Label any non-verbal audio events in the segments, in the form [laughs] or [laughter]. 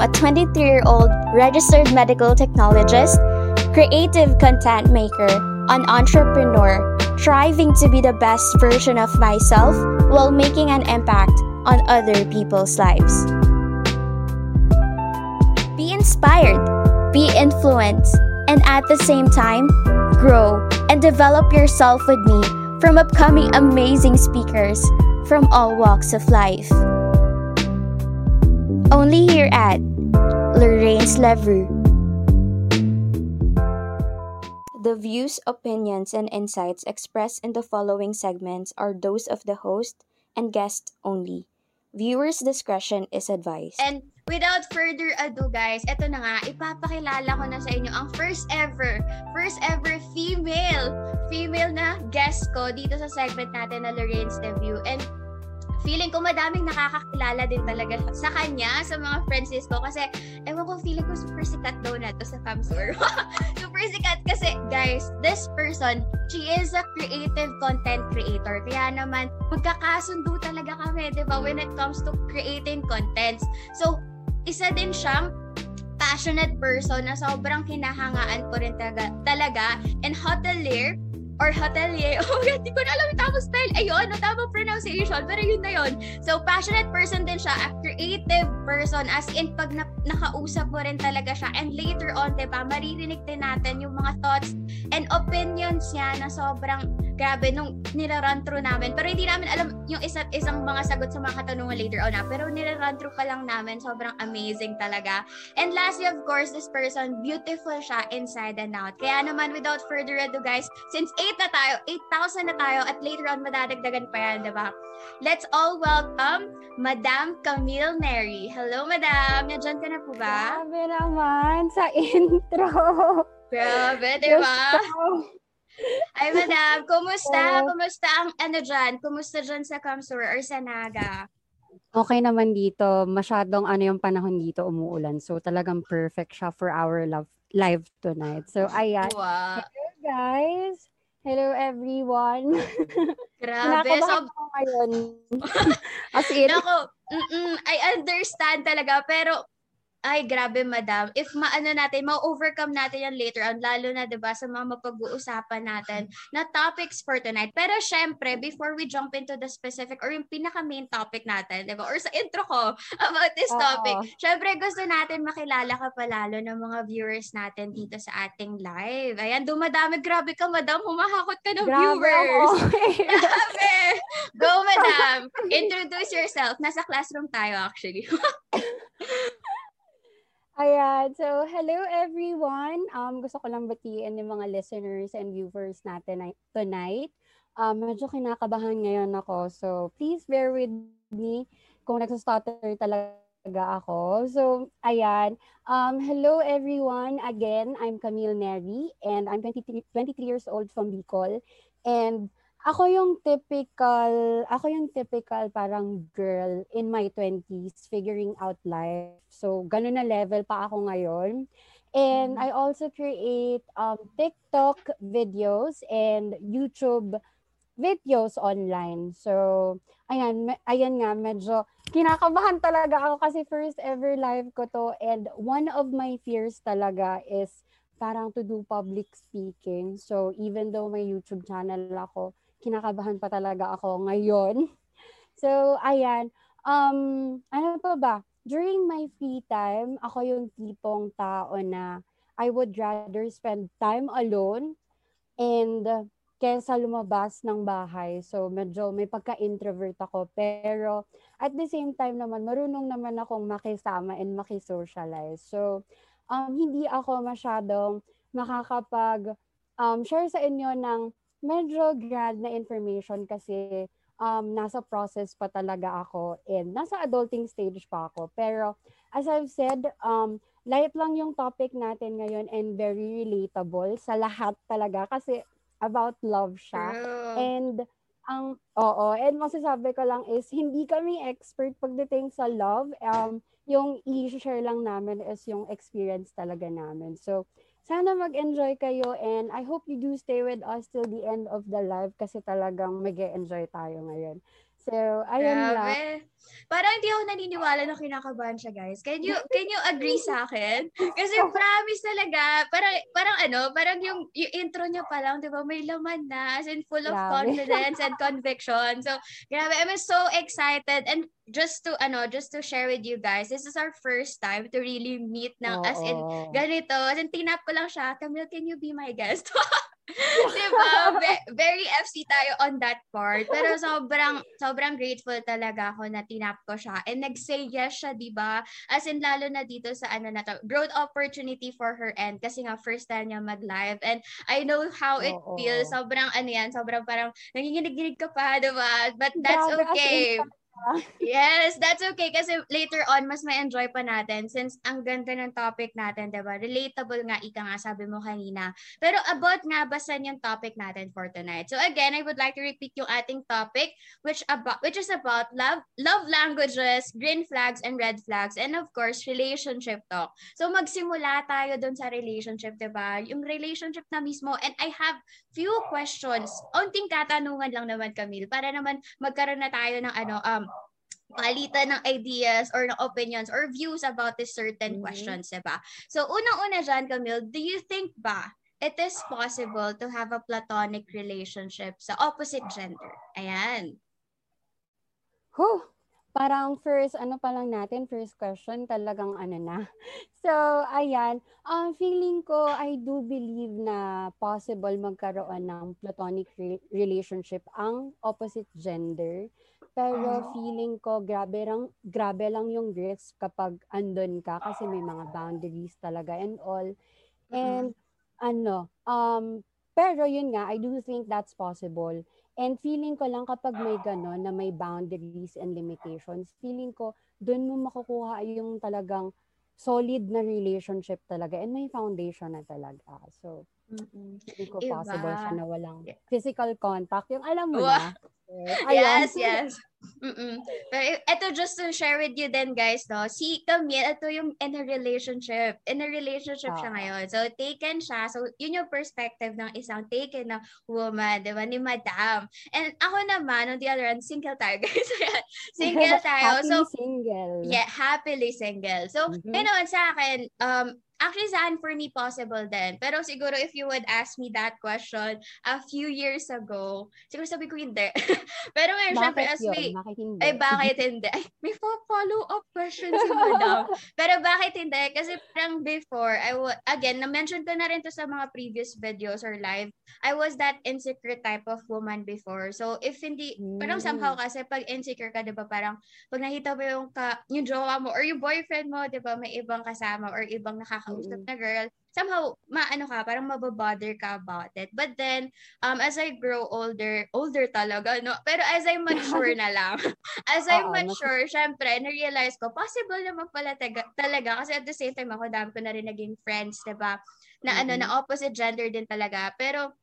a 23 year old registered medical technologist, creative content maker, an entrepreneur, striving to be the best version of myself while making an impact on other people's lives. Be inspired, be influenced, and at the same time, grow and develop yourself with me from upcoming amazing speakers from all walks of life. Only here at Lorraine's Levru. The views, opinions, and insights expressed in the following segments are those of the host and guest only. Viewers' discretion is advised. And without further ado, guys, eto na nga, ipapakilala ko na sa inyo ang first ever, first ever female, female na guest ko dito sa segment natin na Lorraine's Review. And feeling ko madaming nakakakilala din talaga sa kanya, sa mga friends ko. Kasi, ewan ko, feeling ko super sikat daw na to sa Camsur. [laughs] super sikat kasi, guys, this person, she is a creative content creator. Kaya naman, magkakasundo talaga kami, di ba, when it comes to creating contents. So, isa din siyang passionate person na sobrang kinahangaan ko rin talaga, talaga and hotelier or hotelier. [laughs] Oh my God, di ko na alam yung tamang spell. Ayun, no, tamang pronunciation. Pero yun na yun. So, passionate person din siya. A creative person. As in, pag na- nakausap mo rin talaga siya. And later on, di ba, maririnig din natin yung mga thoughts and opinions niya na sobrang grabe nung nirarun through namin. Pero hindi namin alam yung isa't isang mga sagot sa mga katanungan later on na. Pero nirarun through pa lang namin. Sobrang amazing talaga. And lastly, of course, this person, beautiful siya inside and out. Kaya naman, without further ado, guys, since 8 na tayo, 8,000 na tayo, at later on, madadagdagan pa yan, di ba? Let's all welcome Madam Camille Mary. Hello, Madam! Nandiyan ka na po ba? Grabe naman sa [laughs] intro. Grabe, di ba? Ay, Madam, kumusta? Kumusta ang ano dyan? Kumusta dyan sa Kamsur or sa Naga? Okay naman dito. Masyadong ano yung panahon dito umuulan. So talagang perfect siya for our love, live tonight. So ayan. Wow. Hello guys. Hello everyone. [laughs] Grabe. So, ako ngayon. [laughs] As in, mm-mm, I understand talaga. Pero, ay, grabe, madam. If maano natin, ma-overcome natin yan later on, lalo na, di ba, sa mga mapag-uusapan natin na topics for tonight. Pero, syempre, before we jump into the specific or yung pinaka-main topic natin, di ba, or sa intro ko about this topic, syempre, gusto natin makilala ka pa lalo ng mga viewers natin dito sa ating live. Ayan, dumadami. Grabe ka, madam. Humahakot ka ng grabe viewers. [laughs] Grabe! Go, madam! Introduce yourself. Nasa classroom tayo, actually. [laughs] Ayan. So, hello everyone. Um, gusto ko lang batiin yung mga listeners and viewers natin tonight. Um, medyo kinakabahan ngayon ako. So, please bear with me kung nagsastutter talaga ako. So, ayan. Um, hello everyone. Again, I'm Camille Neri and I'm 23, 23 years old from Bicol. And ako yung typical, ako yung typical parang girl in my 20s figuring out life. So, ganun na level pa ako ngayon. And Mm. I also create um, TikTok videos and YouTube videos online. So, ayan, ayan nga, medyo kinakabahan talaga ako kasi first ever live ko to. And one of my fears talaga is parang to do public speaking. So, even though may YouTube channel ako, kinakabahan pa talaga ako ngayon. So, ayan. Um, ano pa ba? During my free time, ako yung tipong tao na I would rather spend time alone and kesa lumabas ng bahay. So, medyo may pagka-introvert ako. Pero, at the same time naman, marunong naman akong makisama and makisocialize. So, um, hindi ako masyadong makakapag um, share sa inyo ng medyo grand na information kasi um, nasa process pa talaga ako and nasa adulting stage pa ako. Pero as I've said, um, light lang yung topic natin ngayon and very relatable sa lahat talaga kasi about love siya. And ang oo, and masasabi ko lang is hindi kami expert pagdating sa love. Um yung i-share lang namin is yung experience talaga namin. So sana mag-enjoy kayo and I hope you do stay with us till the end of the live kasi talagang mag enjoy tayo ngayon. So, ayun lang. Grabe. Parang hindi ako naniniwala na kinakabahan siya, guys. Can you can you agree sa akin? Kasi [laughs] promise talaga, parang parang ano, parang yung, yung intro niya pa lang, 'di ba? May laman na, as in full of Grabe. confidence and [laughs] conviction. So, grabe, I'm so excited and just to ano, just to share with you guys, this is our first time to really meet ng as in Oo. ganito. As in, tinap ko lang siya, Camille, can you be my guest? [laughs] [laughs] diba? Ve- very FC tayo on that part. Pero sobrang, sobrang grateful talaga ako na tinap ko siya. And nag-say yes siya, diba? As in, lalo na dito sa ano na to, growth opportunity for her end. Kasi nga, first time niya mag-live. And I know how it Oo. feels. Sobrang ano yan, sobrang parang nanginginig-ginig ka pa, diba? But that's Grabe, as in, okay. Yes, that's okay kasi later on mas may enjoy pa natin since ang ganda ng topic natin, 'di ba? Relatable nga ika nga sabi mo kanina. Pero about nga basan yung topic natin for tonight. So again, I would like to repeat yung ating topic which about which is about love love languages, green flags and red flags and of course relationship talk. So magsimula tayo dun sa relationship, 'di ba? Yung relationship na mismo and I have few questions. Onting katanungan lang naman Camille para naman magkaroon na tayo ng ano um palitan ng ideas or ng opinions or views about this certain Mhm. questions, diba? So, unang-una dyan, Camille, do you think ba it is possible to have a platonic relationship sa opposite gender? Ayan. Huh, parang first, ano pa lang natin, first question, talagang ano na. [laughs] So, ayan, um, feeling ko, I do believe na possible magkaroon ng platonic re- relationship ang opposite gender. Pero Oh. feeling ko, grabe lang, grabe lang yung risk kapag andun ka kasi may mga boundaries talaga and all. And ano, um, pero yun nga, I do think that's possible. And feeling ko lang kapag may gano'n na may boundaries and limitations, feeling ko doon mo makukuha yung talagang solid na relationship talaga and may foundation na talaga. So, Mm-mm. feeling ko Iba. possible siya na walang Yeah. physical contact. Yung alam mo Wow. na. [laughs] Ayan. Yes, yes. Mm-mm. Pero ito just to share with you then guys, no? Si Camille, ito yung in a relationship. In a relationship siya ngayon. So, taken siya. So, yun yung perspective ng isang taken na woman, di ba? Ni Madam. And ako naman, on the other hand, single tayo, [laughs] guys. [laughs] Single tayo. Happily so, single. yeah, happily single. So, Mhm. yun naman sa akin, um, actually saan for me possible din. Pero siguro if you would ask me that question a few years ago, siguro sabi ko hindi. [laughs] Pero ngayon, syempre, as we, ay, bakit hindi? Ay, may follow-up question si madam. [laughs] Pero bakit hindi? Kasi parang before, I wa- again, na-mention ko na rin to sa mga previous videos or live, I was that insecure type of woman before. So, if hindi, parang Mm. somehow kasi pag insecure ka, di ba, parang pag nakita mo yung, ka, yung jowa mo or yung boyfriend mo, di ba, may ibang kasama or ibang nakakausap Mm-mm. na girl, somehow, maano ka, parang mababother ka about it. But then, um, as I grow older, older talaga, no? Pero as I mature [laughs] na lang, [laughs] as I mas- mature, syempre, na-realize ko, possible naman pala taga, talaga. Kasi at the same time, ako dami ko na rin naging friends, diba? Na ano, Mhm. na opposite gender din talaga. Pero,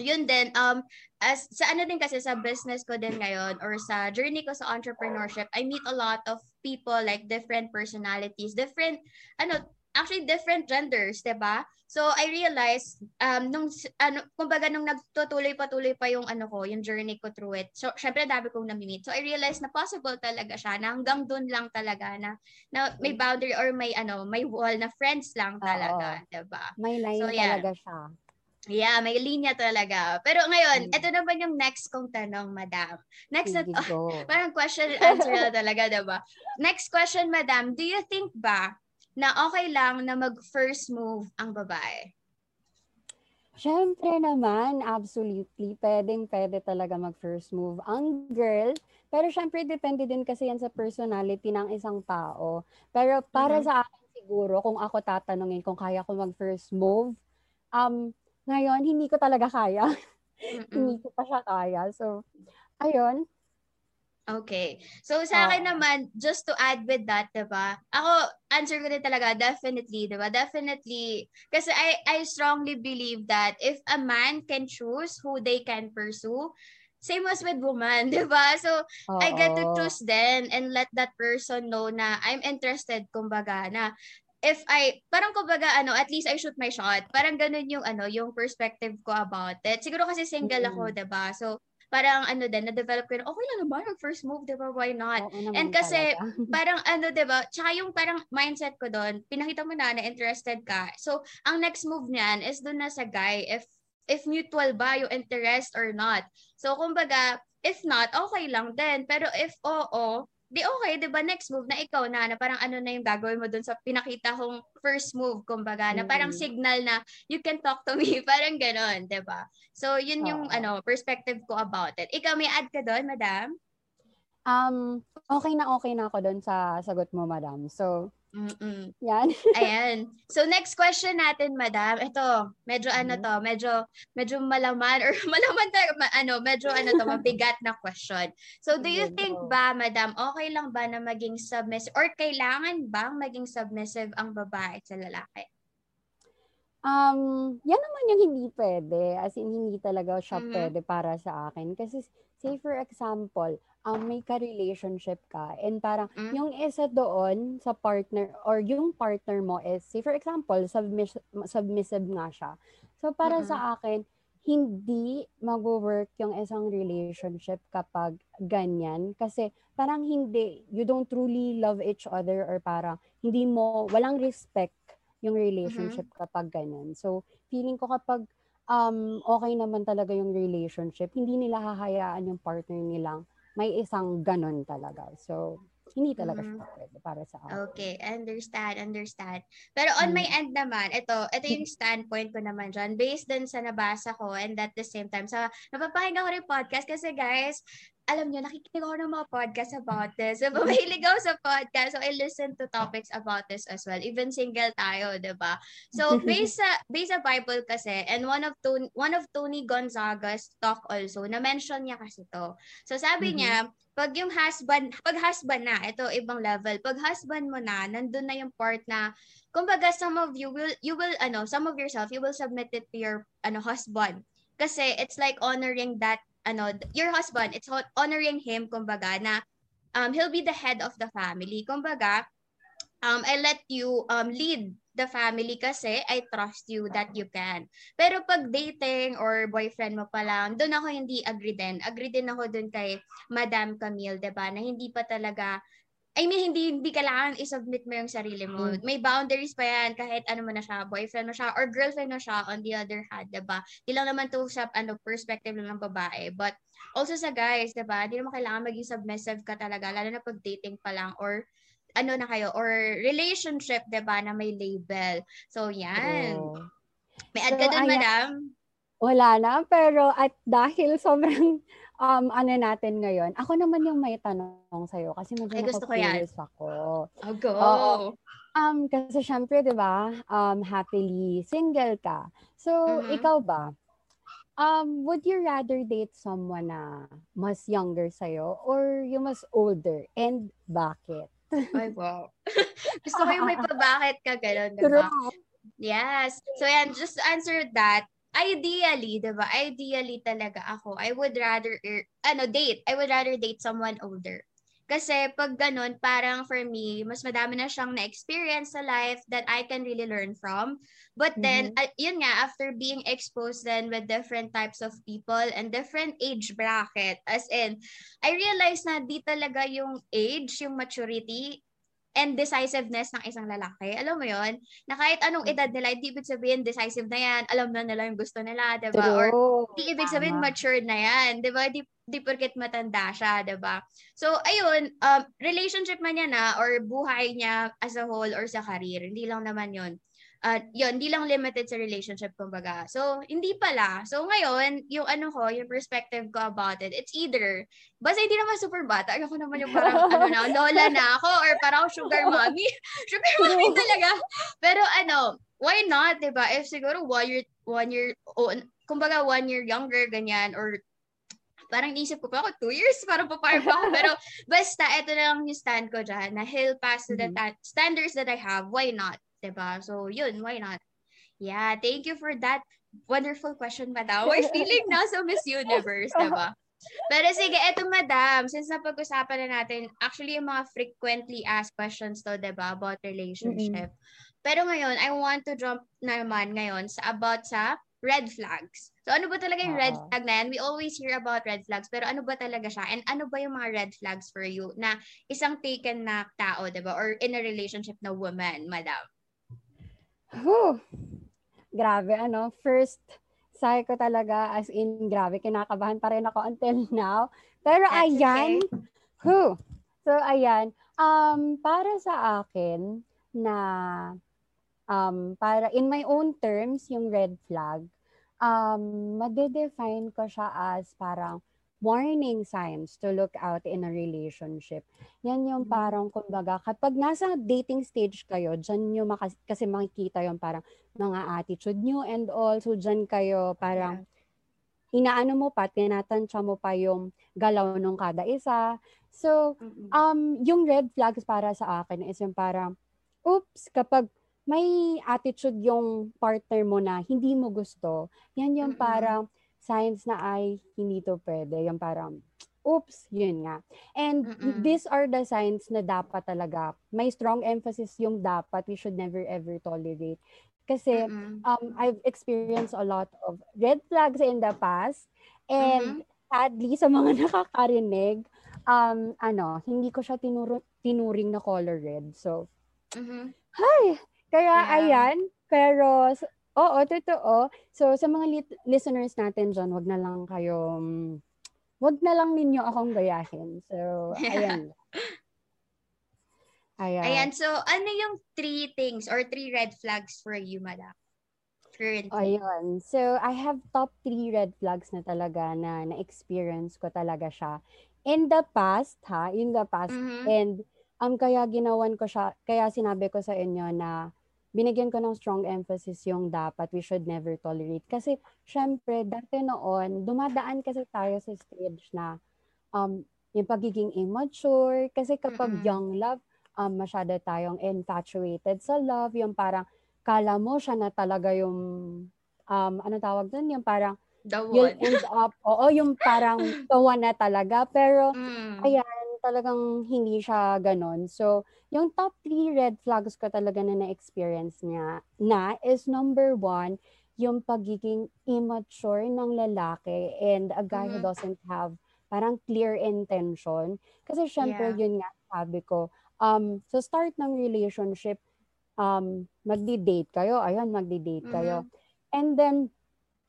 yun din, um, as sa ano din kasi sa business ko din ngayon or sa journey ko sa entrepreneurship, I meet a lot of people like different personalities, different, ano, actually different genders, 'di ba? So I realized um nung ano kumbaga nung nagtutuloy-patuloy pa yung ano ko, yung journey ko through it. So syempre dami kong nami-meet. So I realized na possible talaga siya na hanggang doon lang talaga na, na may boundary or may ano, may wall na friends lang talaga, 'di ba? May line So, yeah. talaga siya. Yeah, may linya talaga. Pero ngayon, Mm. ito naman yung next kong tanong, madam. Next na go. [laughs] parang question and answer na talaga, diba? Next question, madam. Do you think ba na okay lang na mag-first move ang babae? Siyempre naman, absolutely. Pwedeng pwede talaga mag-first move ang girl. Pero syempre, depende din kasi yan sa personality ng isang tao. Pero para Mhm. sa akin siguro, kung ako tatanungin kung kaya ko mag-first move, um, ngayon, hindi ko talaga kaya. [laughs] Hindi ko pa siya kaya. So, ayun. Okay. So, sa akin Oo. naman, just to add with that, diba? Ako, answer ko din talaga, definitely, diba? Definitely. Kasi I, I strongly believe that if a man can choose who they can pursue, same as with woman, [laughs] diba? So, I get to Oo. choose then and let that person know na I'm interested, kumbaga, na if I, parang kumbaga, ano, at least I shoot my shot. Parang ganun yung, ano, yung perspective ko about it. Siguro kasi single ako, Mm. 'di ba So, parang ano din, na-develop ko na, okay lang naman, ang first move, di ba, why not? Oo naman And kasi, talaga. [laughs] parang ano, di ba, tsaka yung parang mindset ko doon, pinakita mo na na interested ka. So, ang next move niyan is doon na sa guy, if if mutual ba yung interest or not. So, kumbaga, if not, okay lang din. Pero if oo, di okay, di ba, next move na ikaw na, na parang ano na yung gagawin mo dun sa pinakita kong first move, kumbaga, na parang Mm. signal na you can talk to me, [laughs] parang ganon, di ba? So, yun yung Oo. ano, perspective ko about it. Ikaw, may add ka doon, madam? Um, okay na okay na ako doon sa sagot mo, madam. So, Mm-mm. yan. [laughs] Ayan. So next question natin, madam. Ito, medyo ano Mhm. to, medyo medyo malaman or [laughs] malaman na ma- ano, medyo ano to, mabigat na question. So do you think ba, madam, okay lang ba na maging submissive or kailangan bang maging submissive ang babae sa lalaki? Um, yan naman yung hindi pwede. As in, hindi talaga siya Mhm. pwede para sa akin. Kasi, say for example, um, may ka-relationship ka and parang Mm. yung isa doon sa partner or yung partner mo is, say for example, submiss- submissive nga siya. So, para Mm-mm. sa akin, hindi mag-work yung isang relationship kapag ganyan. Kasi parang hindi, you don't truly love each other or parang hindi mo, walang respect yung relationship kapag ganyan. So, feeling ko kapag um, okay naman talaga yung relationship, hindi nila hahayaan yung partner nilang may isang ganon talaga. So, hindi talaga Mhm. siya pwede para sa akin. Okay, understand, understand. Pero on my Mm. end naman, ito, ito yung [laughs] standpoint ko naman dyan, based din sa nabasa ko and at the same time, sa napapakinggan ko rin podcast kasi guys, alam nyo, nakikinig ako ng mga podcast about this. So, [laughs] mahilig ako sa podcast. So, I listen to topics about this as well. Even single tayo, di ba? So, based sa, based sa Bible kasi, and one of, Tony, one of Tony Gonzaga's talk also, na-mention niya kasi to. So, sabi Mhm. niya, pag yung husband, pag husband na, ito ibang level, pag husband mo na, nandun na yung part na, kumbaga some of you will, you will, ano, some of yourself, you will submit it to your, ano, husband. Kasi it's like honoring that, ano, your husband, it's hon- honoring him, kumbaga, na um, he'll be the head of the family. Kumbaga, um, I let you um, lead the family kasi I trust you that you can. Pero pag dating or boyfriend mo pa lang, doon ako hindi agree din. Agree din ako doon kay Madam Camille, 'di ba? Na hindi pa talaga I mean, hindi, hindi kailangan i-submit mo yung sarili mo. Mm. May boundaries pa yan kahit ano mo na siya, boyfriend mo siya, or girlfriend mo siya on the other hand, 'di ba? Di lang naman to sa ano, perspective lang ng babae. But also sa guys, 'di ba? Hindi naman kailangan maging submissive ka talaga, lalo na pag dating pa lang or ano na kayo, or relationship, 'di ba, na may label. So, yan. True. May add So, ka dun, ayan. madam? Wala na, pero at dahil sobrang um, ano natin ngayon, ako naman yung may tanong sa'yo kasi medyo Ay, gusto ko yan. ako. Oh, go. Oo. Um, kasi syempre, di ba, um, happily single ka. So, Mhm. ikaw ba, um, would you rather date someone na mas younger sa'yo or yung mas older? And bakit? Ay, wow. [laughs] Gusto ko yung may [laughs] pabakit ka, gano'n, diba? Yes. So, yan, just answer that, ideally, di ba? Ideally talaga ako, I would rather, er, ano, date. I would rather date someone older. Kasi pag ganun, parang for me, mas madami na siyang na-experience sa life that I can really learn from. But then, uh, yun nga, after being exposed then with different types of people and different age bracket, as in, I realized na di talaga yung age, yung maturity, and decisiveness ng isang lalaki. Alam mo yon Na kahit anong edad nila, hindi ibig sabihin decisive na yan. Alam na nila yung gusto nila, diba? Or True. di ibig sabihin Tama. matured na yan, 'di ba? Di di porket matanda siya, 'di ba? So ayun, um relationship man yan na or buhay niya as a whole or sa career, hindi lang naman 'yon. At yun, hindi lang limited sa relationship kumbaga. So, hindi pala. So, ngayon, yung ano ko, yung perspective ko about it, it's either, basta hindi naman super bata, ako naman yung parang, [laughs] ano na, lola na ako, or parang sugar mommy. [laughs] sugar mommy talaga. Pero ano, why not, 'di ba? If siguro one year, one year, oh, kumbaga one year younger, ganyan, or parang isip ko pa ako, two years, parang papayag pa ako. [laughs] Pero basta, ito na lang yung stand ko dyan, na he'll pass to the Mhm. ta- standards that I have, why not? 'Di ba? So, yun, why not? Yeah, thank you for that wonderful question, madam. We're feeling [laughs] nasa Miss Universe, 'di ba? Pero sige, eto madam, since napag-usapan na natin, actually yung mga frequently asked questions to, 'di ba, about relationship. Pero ngayon, I want to jump naman ngayon sa about sa red flags. So ano ba talaga yung red Oo. flag na yan? We always hear about red flags, pero ano ba talaga siya? And ano ba yung mga red flags for you na isang taken na tao, di ba? Or in a relationship na woman, madam? Whew. Grabe, ano, first sabi ko talaga, as in, grabe, kinakabahan pa rin ako until [laughs] now. Pero That's ayan, whew. So, ayan, um, para sa akin, na, um, para, in my own terms, yung red flag, um, madedefine ko siya as parang warning signs to look out in a relationship. Yan yung Mhm. parang, kumbaga, kapag nasa dating stage kayo, dyan nyo makas- kasi makikita yung parang mga attitude nyo and all. So, dyan kayo parang inaano mo pa, tinatansya mo pa yung galaw nung kada isa. So, Mm-mm. um, yung red flags para sa akin is yung parang, oops, kapag may attitude yung partner mo na hindi mo gusto, yan yung parang signs na ay hindi to pwede. Yung parang, oops, yun nga. And Mm-mm. these are the signs na dapat talaga, may strong emphasis yung dapat, we should never ever tolerate. Kasi, Mm-mm. um, I've experienced a lot of red flags in the past. And sadly, sa mga [laughs] nakakarinig, um, ano, hindi ko siya tinuro, tinuring na color red. So, Mhm. Hi! Kaya Yeah. ayan, pero oo, totoo. So sa mga lit- listeners natin dyan, wag na lang kayong, wag na lang ninyo akong gayahin. So, ayan. [laughs] Ayan. Ayan, so ano yung three things or three red flags for you, madam? Currently. Ayun. So, I have top three red flags na talaga na na-experience ko talaga siya. In the past, ha? In the past. Mhm. And um, kaya ginawan ko siya, kaya sinabi ko sa inyo na binigyan ko ng strong emphasis yung dapat we should never tolerate. Kasi, syempre, dati noon, dumadaan kasi tayo sa stage na um, yung pagiging immature. Kasi kapag Mm-mm. young love, um, masyado tayong infatuated sa love. Yung parang, kala mo siya na talaga yung, um, ano tawag dun? Yung parang, The you'll one. end up, oo, yung parang [laughs] tawa na talaga. Pero, Mm. ayan, talagang hindi siya ganon. So, yung top three red flags ko talaga na na-experience niya na is number one, yung pagiging immature ng lalaki and a guy who Mhm. doesn't have parang clear intention. Kasi syempre, Yeah. yun nga sabi ko, um, sa start ng relationship, um, magdi-date kayo, ayun, magdi-date kayo. Mhm. And then,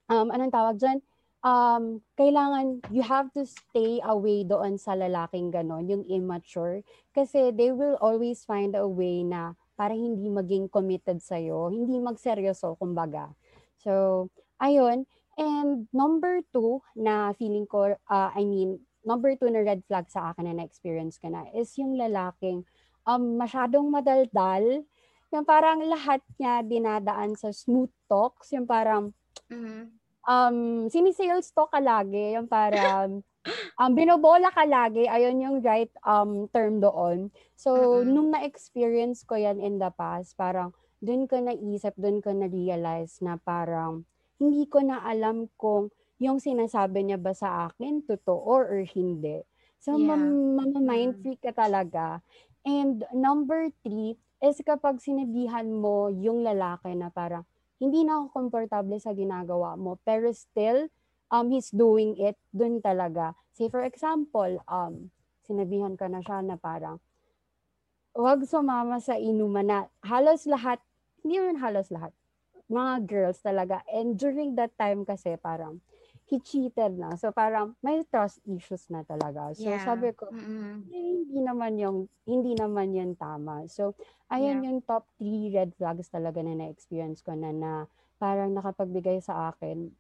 um, anong tawag dyan? Um, kailangan, you have to stay away doon sa lalaking ganon, yung immature. Kasi they will always find a way na para hindi maging committed sa'yo, hindi magseryoso, kumbaga. So, ayun. And number two na feeling ko, uh, I mean, number two na red flag sa akin na na-experience ko na is yung lalaking um, masyadong madaldal. Yung parang lahat niya dinadaan sa smooth talks. Yung parang Mhm. Um, sinisales talk ka lagi. Yung parang um, binobola ka lagi. Ayun yung right um, term doon. So, Mm-mm. nung na-experience ko yan in the past, parang dun ko naisip, dun ko na-realize na parang hindi ko na alam kung yung sinasabi niya ba sa akin totoo or hindi. So, Yeah. mam- mamamind Mm. freak ka talaga. And number three is kapag sinabihan mo yung lalaki na parang hindi na ako komportable sa ginagawa mo, pero still, um, he's doing it dun talaga. Say for example, um, sinabihan ka na siya na parang, huwag sumama sa inuman na halos lahat, hindi naman halos lahat, mga girls talaga. And during that time kasi parang, he cheated na. So parang may trust issues na talaga. So Yeah. sabi ko, Mm-mm. eh, hindi naman yung hindi naman yun tama. So, ayun yung top three red flags talaga na na-experience ko na na parang nakapagbigay sa akin.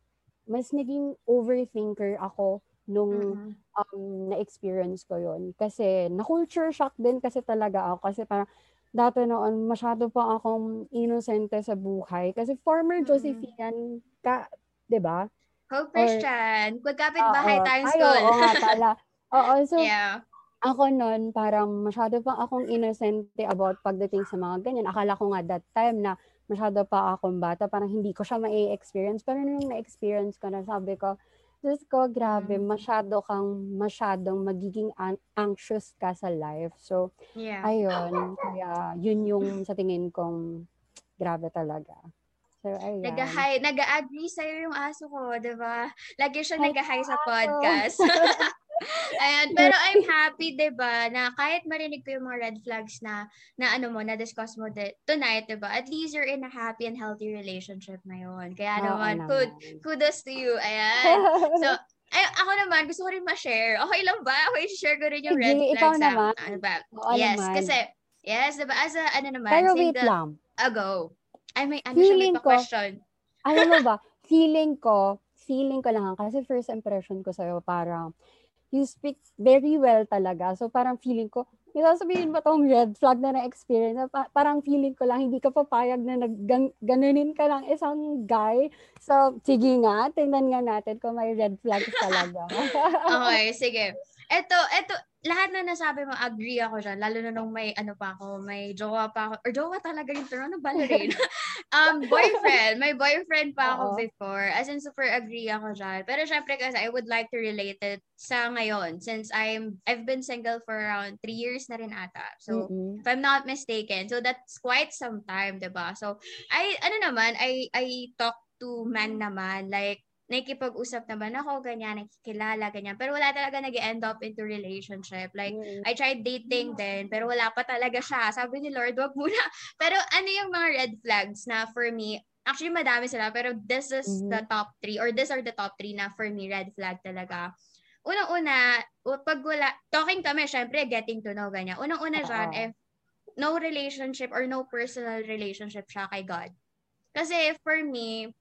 Mas naging overthinker ako nung Mm-mm. um, na-experience ko yun. Kasi na-culture shock din kasi talaga ako. Kasi parang dati noon masyado pa akong inosente sa buhay. Kasi former Mm-mm. Josephine ka, 'di ba? Hope Christian. Magkapit bahay Oo. tayong Ay, school. oo nga pala. Oo, so yeah. ako noon, parang masyado pa akong innocente about pagdating sa mga ganyan. Akala ko nga that time na masyado pa akong bata, parang hindi ko siya ma-experience. Pero nung na-experience ko na, sabi ko, Diyos ko, grabe, Mm. masyado kang, masyadong magiging an- anxious ka sa life. So, Yeah. ayun, kaya yun yung sa tingin kong grabe talaga. So, ayan. Nag-hi, nag-agree sa'yo yung aso ko, di ba? Lagi siya Hi, nag-hi sa podcast. [laughs] Ayan, pero I'm happy, 'di ba, na kahit marinig ko yung mga red flags na na ano mo, na discuss mo de, tonight, 'di ba? At least you're in a happy and healthy relationship ngayon. Kaya naman, naman. kud, kudos to you. Ayan. [laughs] So, ay, ako naman, gusto ko rin ma-share. Okay lang ba? Okay, share ko rin yung Sige, red ikaw flags. sa- naman. Ano ba? Oo yes, naman. kasi, yes, diba, as a, ano naman, Pero wait single lang. ago, ay, may, ano siya, may Feeling pa-question. Alam mo ba, [laughs] feeling ko, feeling ko lang, kasi first impression ko sa'yo, parang, you speak very well talaga. So, parang feeling ko, may sasabihin ba tong red flag na na-experience? Na pa- parang feeling ko lang, hindi ka papayag na nag ganunin ka ng isang guy. So, sige nga, tingnan nga natin kung may red flags talaga. [laughs] Okay, sige. Eto, eto, lahat na nasabi mo, agree ako dyan. Lalo na nung may, ano pa ako, may jowa pa ako. Or jowa talaga yung term. Ano ba, Lorraine? [laughs] um, boyfriend. May boyfriend pa ako Oo. before. As in, super agree ako dyan. Pero syempre kasi, I would like to relate it sa ngayon. Since I'm, I've been single for around three years na rin ata. So, Mm-mm. if I'm not mistaken. So that's quite some time, 'di ba? So I ano naman, I I talk to men naman like nakikipag-usap naman ako, ganyan, nakikilala, ganyan. Pero wala talaga nag end up into relationship. Like, Mm-mm. I tried dating din, pero wala pa talaga siya. Sabi ni Lord, wag muna. [laughs] Pero ano yung mga red flags na for me, actually madami sila, pero this is Mhm. the top three, or these are the top three na for me, red flag talaga. Unang-una, pag wala, talking kami, syempre, getting to know, ganyan. Unang-una dyan, Oo. if no relationship or no personal relationship siya kay God. Kasi for me,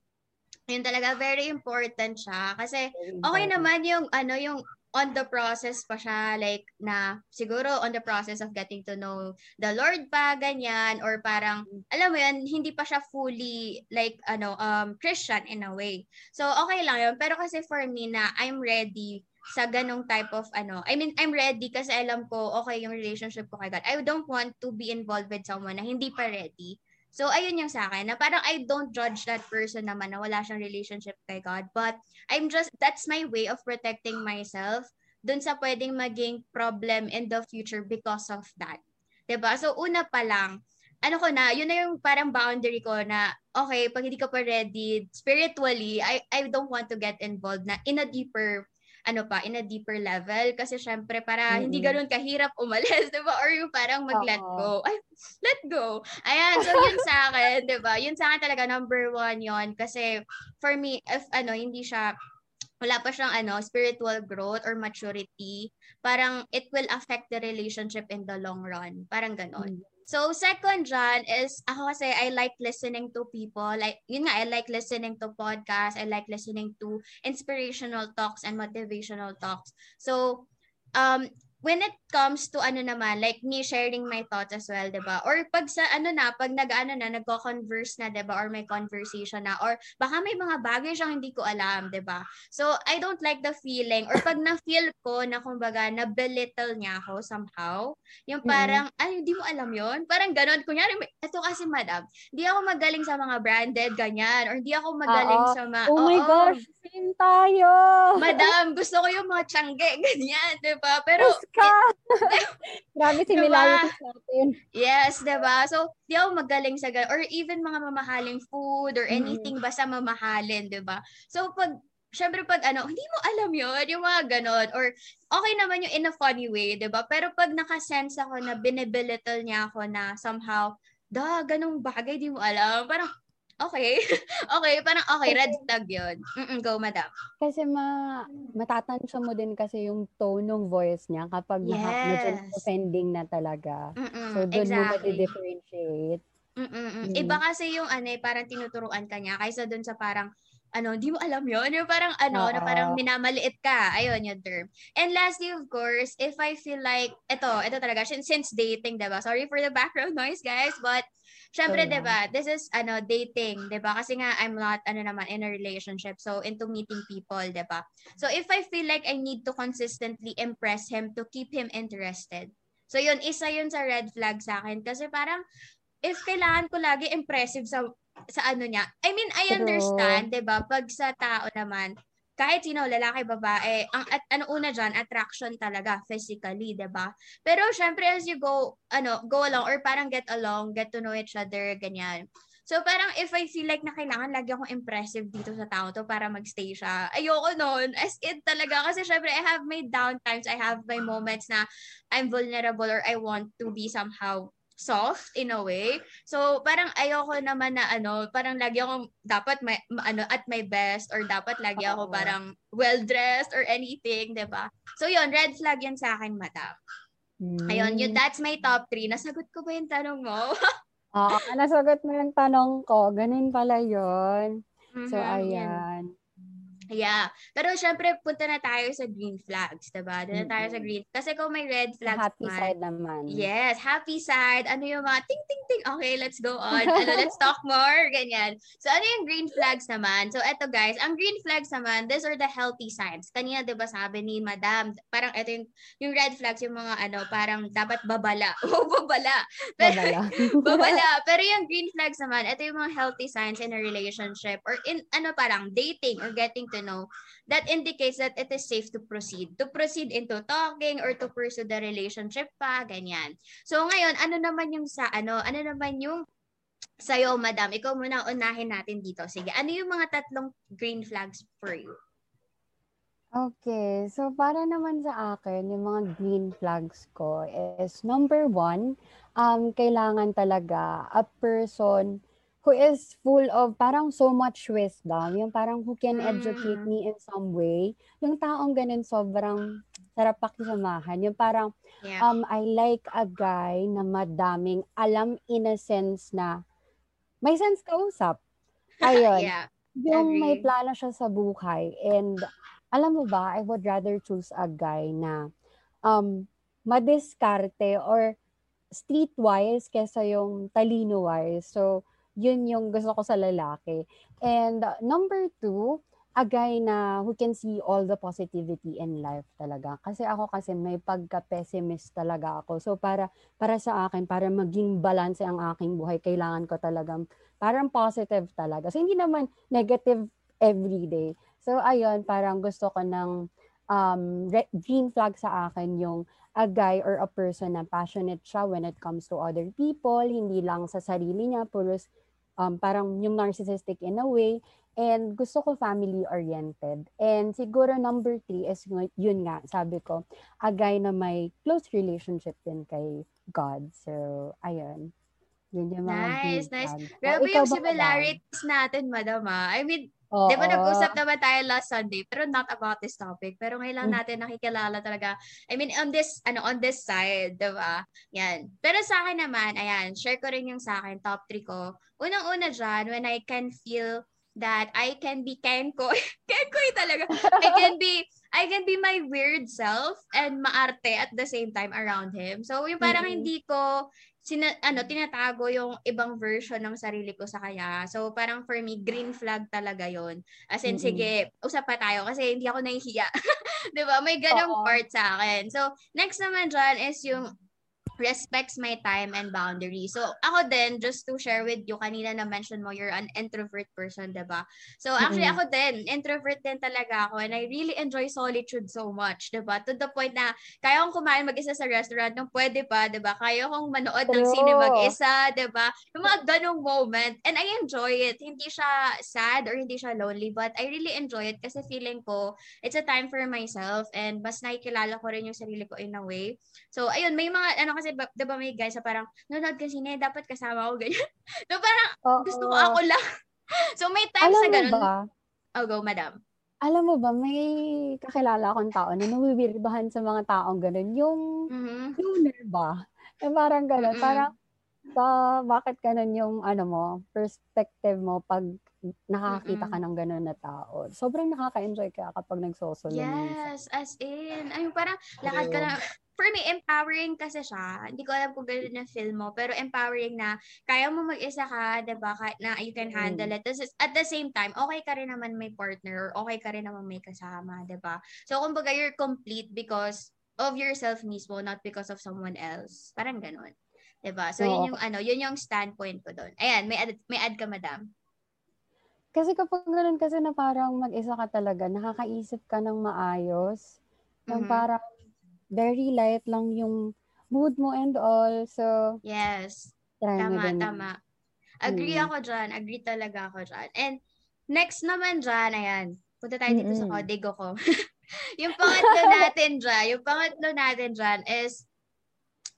yun talaga, very important siya. Kasi okay naman yung, ano, yung on the process pa siya, like, na, siguro on the process of getting to know the Lord pa, ganyan, or parang, alam mo yun, hindi pa siya fully, like, ano, um, Christian in a way. So, okay lang yun. Pero kasi for me na, I'm ready sa ganong type of, ano, I mean, I'm ready kasi alam ko, okay, yung relationship ko kay God. I don't want to be involved with someone na hindi pa ready. So, ayun yung sa akin, na parang I don't judge that person naman na wala siyang relationship kay God. But, I'm just, that's my way of protecting myself dun sa pwedeng maging problem in the future because of that. ba So, una pa lang, ano ko na, yun na yung parang boundary ko na, okay, pag hindi ka pa ready, spiritually, I, I don't want to get involved na in a deeper ano pa, in a deeper level. Kasi syempre, para hindi Mm-mm. ganun kahirap umalis, [laughs] di ba? Or yung parang mag-let go. Ay, let go. Ayan, so yun sa akin, di ba? Yun sa akin talaga, number one yon Kasi, for me, if ano, hindi siya, wala pa siyang ano, spiritual growth or maturity, parang it will affect the relationship in the long run. Parang ganon. So, second dyan is, ako kasi, I like listening to people. Like, yun nga, I like listening to podcasts. I like listening to inspirational talks and motivational talks. So, um, when it comes to ano naman, like me sharing my thoughts as well, 'di ba? Or pag sa ano na, pag nag-ano na, nagko-converse na, 'di ba? Or may conversation na or baka may mga bagay siyang hindi ko alam, 'di ba? So I don't like the feeling or pag na-feel ko na kumbaga na belittle niya ako somehow, yung parang ay hindi mo alam 'yon. Parang ganon kunyari, eto kasi madam, hindi ako magaling sa mga branded ganyan or hindi ako magaling Oo. sa mga Oh my Oo. gosh, same tayo! Madam, gusto ko yung mga tiyangge, [laughs] ganyan, 'di ba? Pero ka! [laughs] Grabe similarities natin. Yes, ba? So, di ako magaling sa gan- or even mga mamahaling food or Mm. anything basta mamahalin, 'di ba? So, pag Syempre pag ano, hindi mo alam 'yon, yung mga ganon or okay naman yung in a funny way, 'di ba? Pero pag nakasense ako na binibelittle niya ako na somehow, da, ganong bagay di mo alam. Parang okay. [laughs] okay, parang okay, red flag 'yon. Mm go, madam. Kasi ma matatansya mo din kasi yung tone ng voice niya kapag naka, medyo Yes. offending na talaga. Mm-mm, So, doon mo exactly. ma-differentiate. Mm-mm. Mm. Iba kasi yung ano, eh, parang tinuturuan ka niya kaysa dun sa parang ano, di mo alam yon Yung parang ano, na parang minamaliit ka. Ayun yung term. And lastly, of course, if I feel like, ito, ito talaga, since, since dating, diba? Sorry for the background noise, guys, but syempre, Go lang. diba, this is, ano, dating, diba? Kasi nga, I'm not, ano naman, in a relationship. So, into meeting people, diba? So, if I feel like I need to consistently impress him to keep him interested. So, yun, isa yun sa red flag sa akin. Kasi parang, if kailangan ko lagi impressive sa sa ano niya. I mean, I understand, 'di ba? Pag sa tao naman, kahit sino, lalaki, babae, ang at ano una diyan, attraction talaga physically, 'di ba? Pero syempre as you go ano, go along or parang get along, get to know each other, ganyan. So parang if I feel like na kailangan lagi akong impressive dito sa tao to para magstay siya, ayoko noon. As in talaga. Kasi syempre, I have my down times. I have my moments na I'm vulnerable or I want to be somehow soft in a way. So, parang ayoko naman na ano, parang lagi akong dapat may, ano, at my best or dapat lagi ako parang well-dressed or anything, 'di ba So, yun, red flag yun sa akin, madam. Mm. Ayun, yun, that's my top three. Nasagot ko ba yung tanong mo? Oo, nasagot mo yung tanong ko. Ganun pala yun. Mm-hmm, so, ayan. Yan. Yeah. Pero syempre, punta na tayo sa green flags, diba? Doon na tayo sa green. Kasi kung may red flags Happy man, side naman. Yes, happy side. Ano yung mga ting, ting, ting. Okay, let's go on. ano, let's talk [laughs] more. Ganyan. So, ano yung green flags naman? So, eto guys, ang green flags naman, these are the healthy signs. Kanina, diba sabi ni Madam, parang ito yung, yung red flags, yung mga ano, parang dapat babala. [laughs] O, babala. Pero, babala. [laughs] babala. Pero yung green flags naman, ito yung mga healthy signs in a relationship or in, ano parang, dating or getting to know, that indicates that it is safe to proceed. To proceed into talking or to pursue the relationship pa, ganyan. So ngayon, ano naman yung sa ano, ano naman yung sa'yo, madam? Ikaw muna unahin natin dito. Sige, ano yung mga tatlong green flags for you? Okay, so para naman sa akin, yung mga green flags ko is number one, um, kailangan talaga a person who is full of parang so much wisdom, yung parang who can educate mm. me in some way. Yung taong ganun sobrang sarap pakisamahan. Yung parang, yeah. um, I like a guy na madaming alam in a sense na may sense kausap. [laughs] Ayun. yeah. Yung Agree. may plano siya sa buhay. And alam mo ba, I would rather choose a guy na um, madiskarte or streetwise kesa yung talino-wise. So, yun yung gusto ko sa lalaki. And uh, number two, a guy na who can see all the positivity in life talaga. Kasi ako kasi may pagka-pessimist talaga ako. So para para sa akin, para maging balance ang aking buhay, kailangan ko talagang parang positive talaga. So hindi naman negative every day. So ayun, parang gusto ko ng um, green flag sa akin yung a guy or a person na passionate siya when it comes to other people, hindi lang sa sarili niya, puros um, parang yung narcissistic in a way. And gusto ko family-oriented. And siguro number three is yun nga, sabi ko, a guy na may close relationship din kay God. So, ayun. Yun yung mga Nice, nice. Grabe oh, yung similarities natin, madam ah. I mean, Oo. Di ba nag-usap naman tayo last Sunday, pero not about this topic. Pero ngayon lang hmm. natin nakikilala talaga. I mean, on this, ano, on this side, di ba? Yan. Pero sa akin naman, ayan, share ko rin yung sa akin, top 3 ko. Unang-una dyan, when I can feel that I can be Kenko. [laughs] Kenko talaga. I can be I can be my weird self and maarte at the same time around him. So yung parang mm-hmm. hindi ko sina, ano, tinatago yung ibang version ng sarili ko sa kanya. So, parang for me, green flag talaga yon As in, mm-hmm. sige, usap pa tayo kasi hindi ako nahihiya. [laughs] ba May ganong part sa akin. So, next naman dyan is yung respects my time and boundaries. So, ako din, just to share with you, kanina na-mention mo, you're an introvert person, ba diba? So, actually, mm-hmm. ako din, introvert din talaga ako and I really enjoy solitude so much, ba diba? To the point na, kaya kong kumain mag-isa sa restaurant nung pwede pa, ba diba? Kaya kong manood ng sine mag-isa, ba diba? Yung mga ganong moment. And I enjoy it. Hindi siya sad or hindi siya lonely, but I really enjoy it kasi feeling ko, it's a time for myself and mas nakikilala ko rin yung sarili ko in a way. So, ayun, may mga, ano kasi kasi, ba may guys na parang, nanonood ka sine, dapat kasama ko, ganyan. [laughs] so, parang, Oo. gusto ko ako lang. [laughs] so, may times Alam na ganun. Ba? Oh, go, madam. Alam mo ba, may kakilala akong tao na nawiwirdahan sa mga taong ganun. Yung mm-hmm. lunar ba? Eh, parang ganun. Mm-hmm. Parang, sa bakit ganun yung ano mo, perspective mo pag nakakita ka ng ganun na tao. Sobrang nakaka-enjoy ka kapag nagsosolo Yes, minsan. as in. Ay, parang lakad ka na, for me, empowering kasi siya. Hindi ko alam kung gano'n na feel mo, pero empowering na kaya mo mag-isa ka, diba, na you can handle mm. it. Tapos, at the same time, okay ka rin naman may partner or okay ka rin naman may kasama, diba? So, kumbaga, you're complete because of yourself mismo, not because of someone else. Parang gano'n. Diba? So, Oo. yun yung, ano, yun yung standpoint ko doon. Ayan, may add, may add ka, madam. Kasi kapag ganun kasi na parang mag-isa ka talaga, nakakaisip ka ng maayos. Ng mm-hmm. parang very light lang yung mood mo and all. So, yes. Tama, tama. Agree Mm. ako dyan. Agree talaga ako dyan. And next naman dyan, ayan. Punta tayo dito sa Mm-mm. kodigo ko. [laughs] yung pangatlo natin dyan, yung pangatlo natin dyan is,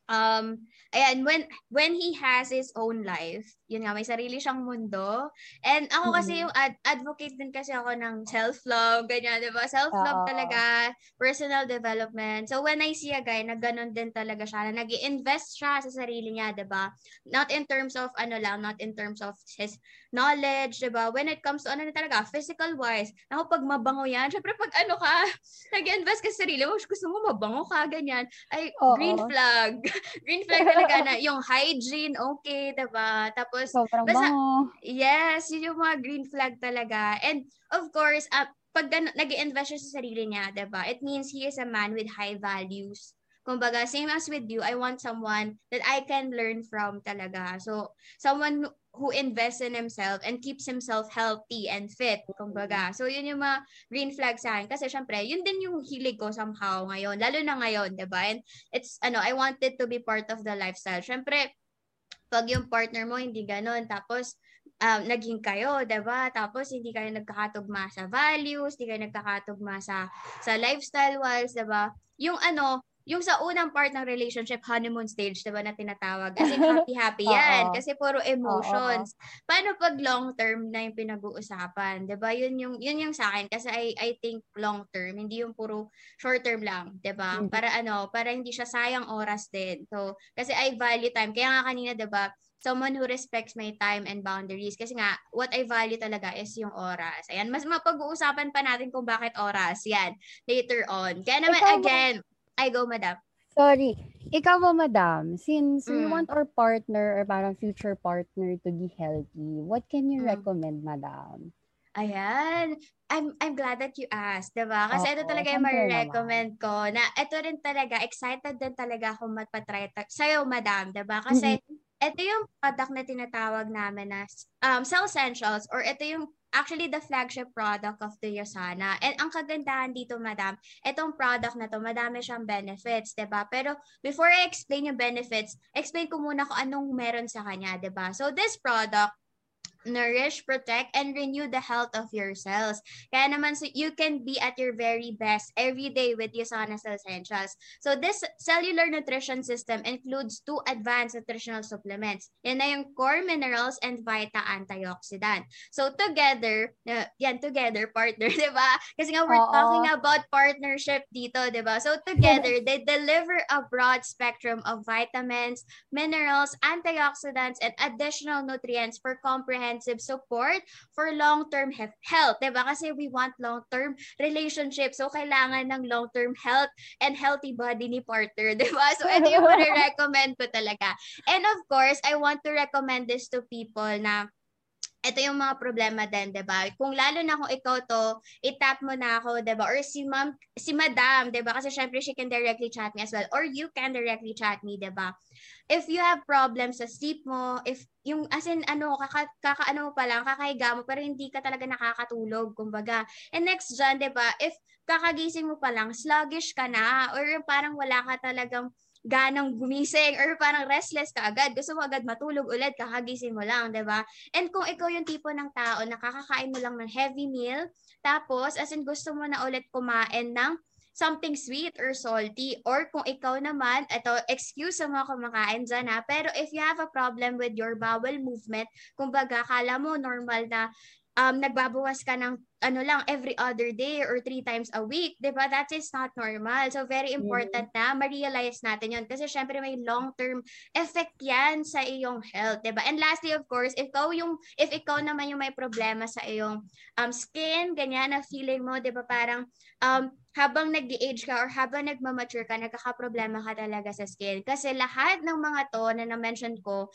um, ayan, when, when he has his own life, yun nga, may sarili siyang mundo. And ako kasi yung ad- advocate din kasi ako ng self-love, ganyan, di ba? Self-love Oo. talaga, personal development. So when I see a guy na ganun din talaga siya, na nag invest siya sa sarili niya, di ba? Not in terms of, ano lang, not in terms of his knowledge, di ba? When it comes to, ano na talaga, physical wise, ako pag mabango yan, syempre pag ano ka, [laughs] nag-invest ka sa sarili mo, gusto mo mabango ka, ganyan, ay, Oo. green flag. [laughs] green flag talaga na, yung hygiene, okay, di ba? Tapos, Sobrang Basta- bango. Yes, yun yung mga green flag talaga. And of course, uh, pag nag invest siya sa sarili niya, 'di ba? It means he is a man with high values. Kumbaga, same as with you, I want someone that I can learn from talaga. So, someone who invests in himself and keeps himself healthy and fit, kumbaga. So, yun yung mga green flag sa akin. Kasi, syempre, yun din yung hilig ko somehow ngayon. Lalo na ngayon, di ba? And it's, ano, I want it to be part of the lifestyle. Syempre, pag yung partner mo hindi ganun, tapos um, naging kayo, 'di ba? Tapos hindi kayo nagkakatugma sa values, hindi kayo nagkakatugma sa sa lifestyle wise, 'di ba? Yung ano, yung sa unang part ng relationship, honeymoon stage, 'di ba, na tinatawag. As in [laughs] happy-happy 'yan kasi puro emotions. Paano pag long term na yung pinag-uusapan, 'di ba? Yun yung yun yung sa akin kasi I I think long term, hindi yung puro short term lang, 'di ba? Mhm. Para ano, para hindi siya sayang oras din. So, kasi I value time. Kaya nga kanina, 'di ba, someone who respects my time and boundaries. Kasi nga, what I value talaga is yung oras. Ayan, mas mapag-uusapan pa natin kung bakit oras. Yan, later on. Kaya naman, Ikaw again, I go, madam. Sorry. Ikaw ba, madam, since we Mm. want our partner or parang future partner to be healthy, what can you Mm. recommend, madam? Ayan. I'm I'm glad that you asked, 'di ba? Kasi ito Oo, talaga yung ma-recommend ko na ito rin talaga excited din talaga ako magpa-try ta- sa'yo, madam, 'di ba? Kasi ito yung product na tinatawag namin na um, Cell Essentials or ito yung actually the flagship product of the Yosana. And ang kagandahan dito, madam, itong product na to, madami siyang benefits, 'di ba? Pero before I explain yung benefits, explain ko muna kung anong meron sa kanya, 'di ba? So this product nourish, protect, and renew the health of your cells. Kaya naman, so you can be at your very best every day with Yosana Cell Essentials. So this cellular nutrition system includes two advanced nutritional supplements. Yan na yung core minerals and Vita antioxidant. So together, uh, yan together, partner, [laughs] di ba? Kasi nga we're Oo. talking about partnership dito, di ba? So together, they deliver a broad spectrum of vitamins, minerals, antioxidants, and additional nutrients for comprehensive support for long-term he- health. Diba? Kasi we want long-term relationship. So, kailangan ng long-term health and healthy body ni partner. [laughs] Diba? So, ito yung [laughs] recommend ko talaga. And of course, I want to recommend this to people na ito yung mga problema din, 'di ba? Kung lalo na kung ikaw to, itap mo na ako, 'di ba? Or si ma'am, si madam, 'di ba? Kasi syempre she can directly chat me as well or you can directly chat me, 'di ba? If you have problems sa sleep mo, if yung as in ano, kaka, kakaano mo pa lang, kakahiga mo pero hindi ka talaga nakakatulog, kumbaga. And next dyan, 'di ba? If kakagising mo pa lang, sluggish ka na or parang wala ka talagang ganang gumising or parang restless ka agad. Gusto mo agad matulog ulit, kakagising mo lang, 'di ba? And kung ikaw yung tipo ng tao na kakakain mo lang ng heavy meal, tapos as in gusto mo na ulit kumain ng something sweet or salty. Or kung ikaw naman, ito, excuse sa mga kumakain dyan ha, pero if you have a problem with your bowel movement, kumbaga, kala mo normal na um, nagbabawas ka ng ano lang, every other day or three times a week, di ba? That is not normal. So, very important na ma-realize natin yun. Kasi syempre may long-term effect yan sa iyong health, di ba? And lastly, of course, if ikaw, yung, if ikaw naman yung may problema sa iyong um, skin, ganyan na feeling mo, di ba? Parang um, habang nag age ka or habang nagmamature ka, nagkakaproblema ka talaga sa skin. Kasi lahat ng mga to na na-mention ko,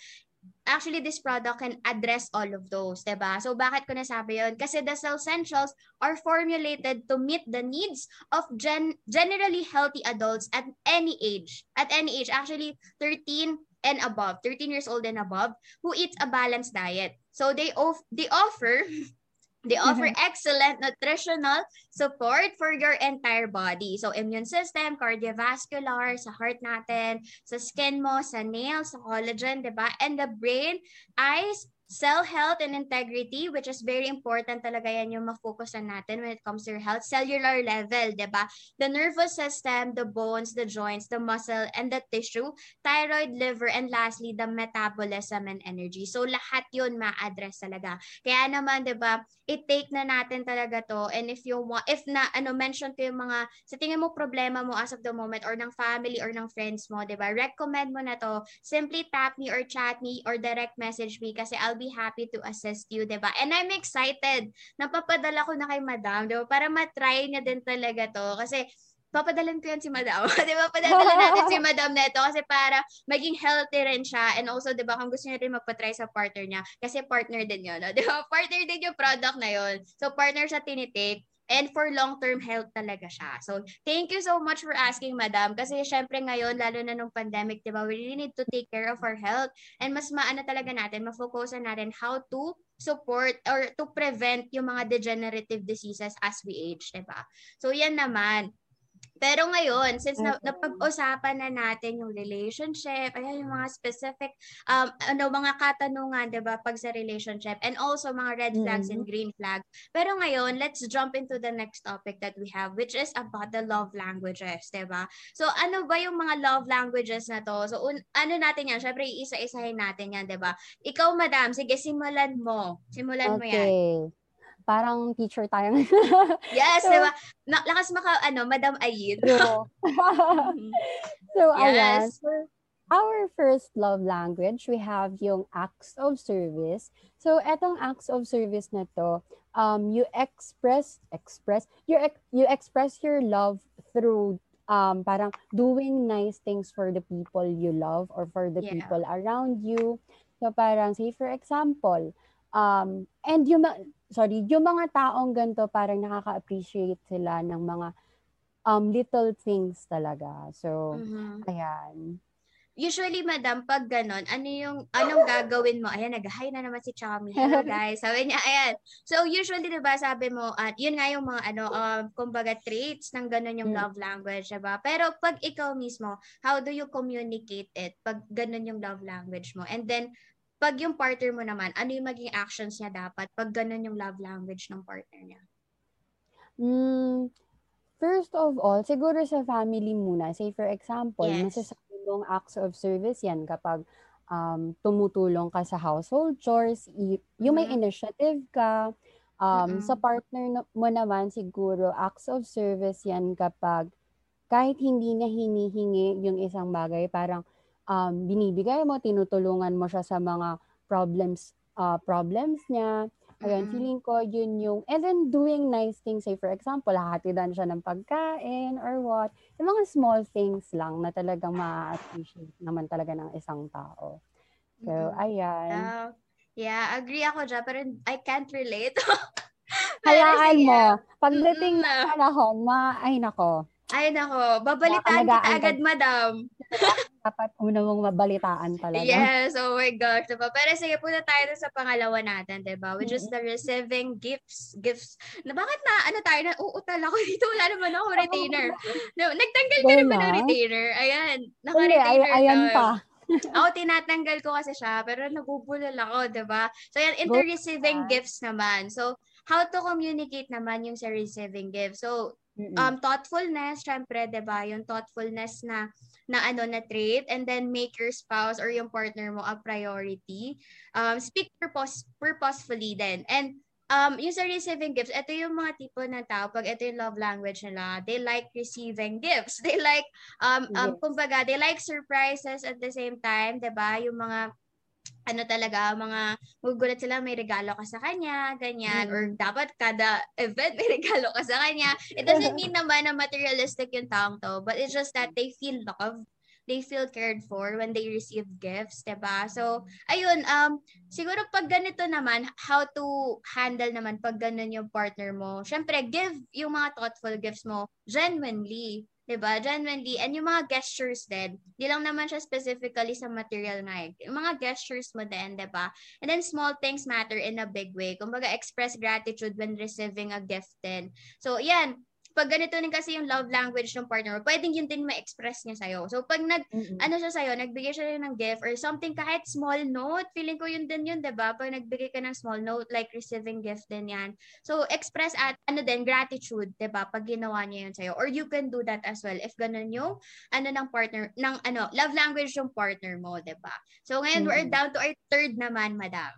actually this product can address all of those, 'di ba? So bakit ko nasabi 'yon? Kasi the Cell Essentials are formulated to meet the needs of gen- generally healthy adults at any age. At any age, actually 13 and above, 13 years old and above, who eats a balanced diet. So they off- they offer [laughs] They offer excellent nutritional support for your entire body. So, immune system, cardiovascular, sa heart natin, sa skin mo, sa nails, sa collagen, di ba? And the brain, eyes, cell health and integrity, which is very important talaga yan yung mafocusan natin when it comes to your health. Cellular level, di ba? The nervous system, the bones, the joints, the muscle, and the tissue, thyroid, liver, and lastly, the metabolism and energy. So, lahat yun ma-address talaga. Kaya naman, di ba, i-take na natin talaga to. And if you want, if na, ano, mention ko yung mga, sa tingin mo problema mo as of the moment or ng family or ng friends mo, di ba, recommend mo na to. Simply tap me or chat me or direct message me kasi I'll be happy to assist you, 'di ba? And I'm excited. Napapadala ko na kay Madam, 'di ba? Para matry niya din talaga 'to kasi papadalan ko yan si Madam. [laughs] 'Di ba? Padala natin si [laughs] Madam neto kasi para maging healthy rin siya and also 'di ba kung gusto niya rin magpa-try sa partner niya kasi partner din 'yon, [laughs] 'di ba? Partner din yung product na 'yon. So partner siya tinitake and for long-term health talaga siya. So, thank you so much for asking, Madam. Kasi syempre ngayon, lalo na nung pandemic, di ba, we really need to take care of our health. And mas maana talaga natin, mafocusan natin how to support or to prevent yung mga degenerative diseases as we age, di ba? So, yan naman. Pero ngayon, since na, napag-usapan na natin yung relationship, ayan yung mga specific, um, ano, mga katanungan, di ba, pag sa relationship, and also mga red flags mm-hmm. and green flags. Pero ngayon, let's jump into the next topic that we have, which is about the love languages, di ba? So, ano ba yung mga love languages na to? So, un- ano natin yan? Siyempre, isa-isahin natin yan, di ba? Ikaw, madam, sige, simulan mo. Simulan okay. mo yan parang teacher tayo. yes, so, diba? Na, lakas maka, ano, Madam Ayin. [laughs] [laughs] So, yes. ayan. our first love language, we have yung acts of service. So, etong acts of service na to, um, you express, express, you, you express your love through um, parang doing nice things for the people you love or for the yeah. people around you. So, parang, say for example, um, and yung, sorry, yung mga taong ganito parang nakaka-appreciate sila ng mga um, little things talaga. So, mm-hmm. ayan. Usually, madam, pag ganon, ano yung, anong gagawin mo? Ayan, nag-hi na naman si Chami. Hello, [laughs] guys. Sabi niya, ayan. So, usually, diba, sabi mo, at uh, yun nga yung mga, ano, uh, kumbaga, traits ng ganon yung mm. love language, diba? Pero, pag ikaw mismo, how do you communicate it? Pag ganon yung love language mo? And then, pag yung partner mo naman, ano yung maging actions niya dapat pag ganun yung love language ng partner niya? Mm, first of all, siguro sa family muna. Say for example, yes. masasabi mong acts of service yan kapag um, tumutulong ka sa household chores, y- yung may mm-hmm. initiative ka. Um, mm-hmm. Sa partner mo naman, siguro acts of service yan kapag kahit hindi niya hinihingi yung isang bagay, parang um, binibigay mo, tinutulungan mo siya sa mga problems uh, problems niya. Ayun, mm-hmm. feeling ko yun yung, and then doing nice things, say for example, hatidan siya ng pagkain or what. Yung mga small things lang na talagang ma-appreciate naman talaga ng isang tao. So, mm-hmm. ayan. Uh, yeah, agree ako dyan, pero I can't relate. [laughs] Hayaan mo. Pagdating mm-hmm. na panahon, ma, ay nako, ay nako, babalitaan kita agad, madam. [laughs] Dapat una mong mabalitaan talaga. Yes, oh my gosh. Diba? Pero sige, punta tayo sa pangalawa natin, diba? Which is the receiving gifts. Gifts. Na bakit na, ano tayo, na uutal ako [laughs] dito. Wala naman ako retainer. No, nagtanggal ka naman ng retainer. Ayan, naka-retainer ay, ayan pa. [laughs] ako, tinatanggal ko kasi siya, pero nabubulol ako, di ba? So, yan, into receiving gifts naman. So, how to communicate naman yung sa receiving gifts. So, um thoughtfulness syempre 'di ba yung thoughtfulness na na ano na trait and then make your spouse or yung partner mo a priority. Um speak purpose purposefully then and um yung sa receiving gifts ito yung mga tipo ng tao pag ito yung love language nila they like receiving gifts. [laughs] They like um um yes. kumbaga they like surprises at the same time 'di ba yung mga ano talaga, mga magugulat sila, may regalo ka sa kanya, ganyan, mm. or dapat kada event may [laughs] regalo ka sa kanya. It doesn't mean naman na materialistic yung taong to, but it's just that they feel loved, they feel cared for when they receive gifts, diba? So, ayun, um, siguro pag ganito naman, how to handle naman pag ganun yung partner mo, syempre, give yung mga thoughtful gifts mo genuinely 'di ba? Genuinely and yung mga gestures din, di lang naman siya specifically sa material nga. Eh. Yung mga gestures mo din, 'di ba? And then small things matter in a big way. Kumbaga express gratitude when receiving a gift din. So, yan, pag ganito din kasi yung love language ng partner mo, pwedeng yun din ma-express niya sa'yo. So, pag nag, Mm-mm. ano siya sa'yo, nagbigay siya ng gift or something, kahit small note, feeling ko yun din yun, 'di ba Pag nagbigay ka ng small note, like receiving gift din yan. So, express at, ano din, gratitude, 'di ba Pag ginawa niya yun sa'yo. Or you can do that as well if ganun yung, ano ng partner, ng, ano, love language yung partner mo, 'di ba So, ngayon, we're Mm-mm. down to our third naman, madam.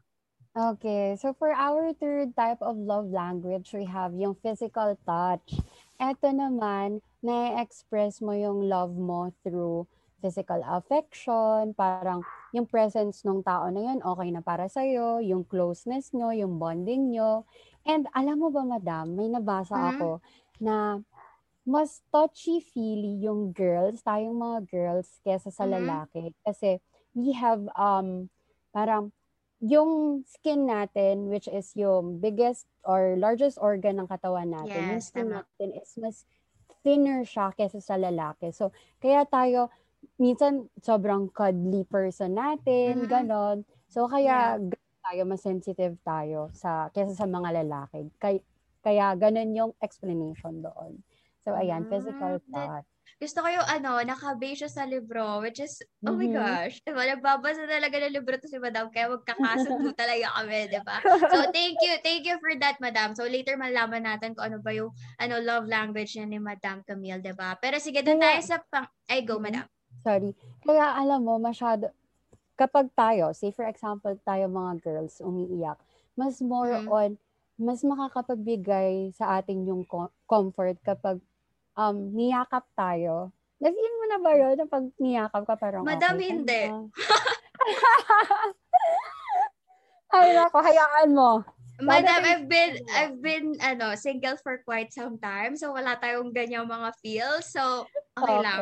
Okay, so for our third type of love language, we have yung physical touch. Ito naman, na-express mo yung love mo through physical affection, parang yung presence ng tao na yun, okay na para sa'yo, yung closeness nyo, yung bonding nyo. And alam mo ba, madam, may nabasa Mhm. ako na mas touchy-feely yung girls, tayong mga girls, kesa sa Mhm. lalaki. Kasi we have, um, parang, yung skin natin, which is yung biggest or largest organ ng katawan natin, yung Yes, skin tama. natin is mas thinner siya kesa sa lalaki. So, kaya tayo, minsan, sobrang cuddly person natin, Mhm. ganon. So, kaya, Yeah. tayo, mas sensitive tayo sa, kesa sa mga lalaki. Kaya, kaya ganun yung explanation doon. So, ayan, physical Mm, that-. Gusto ko yung ano, nakabase siya sa libro, which is, oh my Mhm. gosh, diba, nagbabasa talaga ng libro to si Madam, kaya magkakasundo [laughs] talaga kami, diba? [laughs] So, thank you, thank you for that, Madam. So, later malaman natin kung ano ba yung ano, love language niya ni Madam Camille, diba? Pero sige, doon tayo sa pang, ay, go, Mhm. Madam. Sorry. Kaya alam mo, masyado, kapag tayo, say for example, tayo mga girls, umiiyak, mas more Mhm. on, mas makakapagbigay sa atin yung co- comfort kapag um, niyakap tayo. Na-feel mo na ba yun? Pag niyakap ka, parang Madam, okay ka hindi. [laughs] Ay, nako, hayaan mo. Madam, I've been. I've been, ano, single for quite some time, so wala tayong ganyang mga feels, so, okay lang.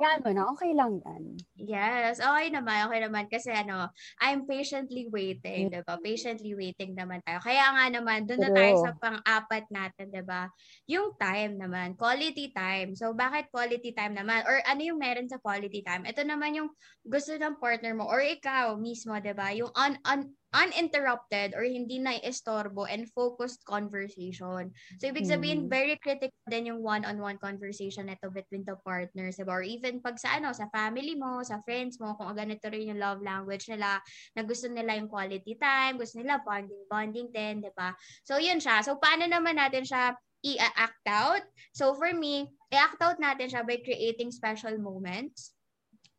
Hayaan mo na, okay lang yan. Yes, okay naman, okay naman. Kasi ano, I'm patiently waiting, di ba? Patiently waiting naman tayo. Kaya nga naman, doon na tayo sa pang-apat natin, di ba? Yung time naman, quality time. So, bakit quality time naman? Or ano yung meron sa quality time? Ito naman yung gusto ng partner mo or ikaw mismo, di ba? Yung un, un, uninterrupted or hindi na istorbo and focused conversation. So, ibig sabihin, Mm. very critical din yung one-on-one conversation nito between the partners, diba? Or even pag sa ano, sa family mo, sa friends mo, kung ganito rin yung love language nila, na gusto nila yung quality time, gusto nila bonding-bonding din, diba? So, yun siya. So, paano naman natin siya i-act out? So, for me, i-act out natin siya by creating special moments,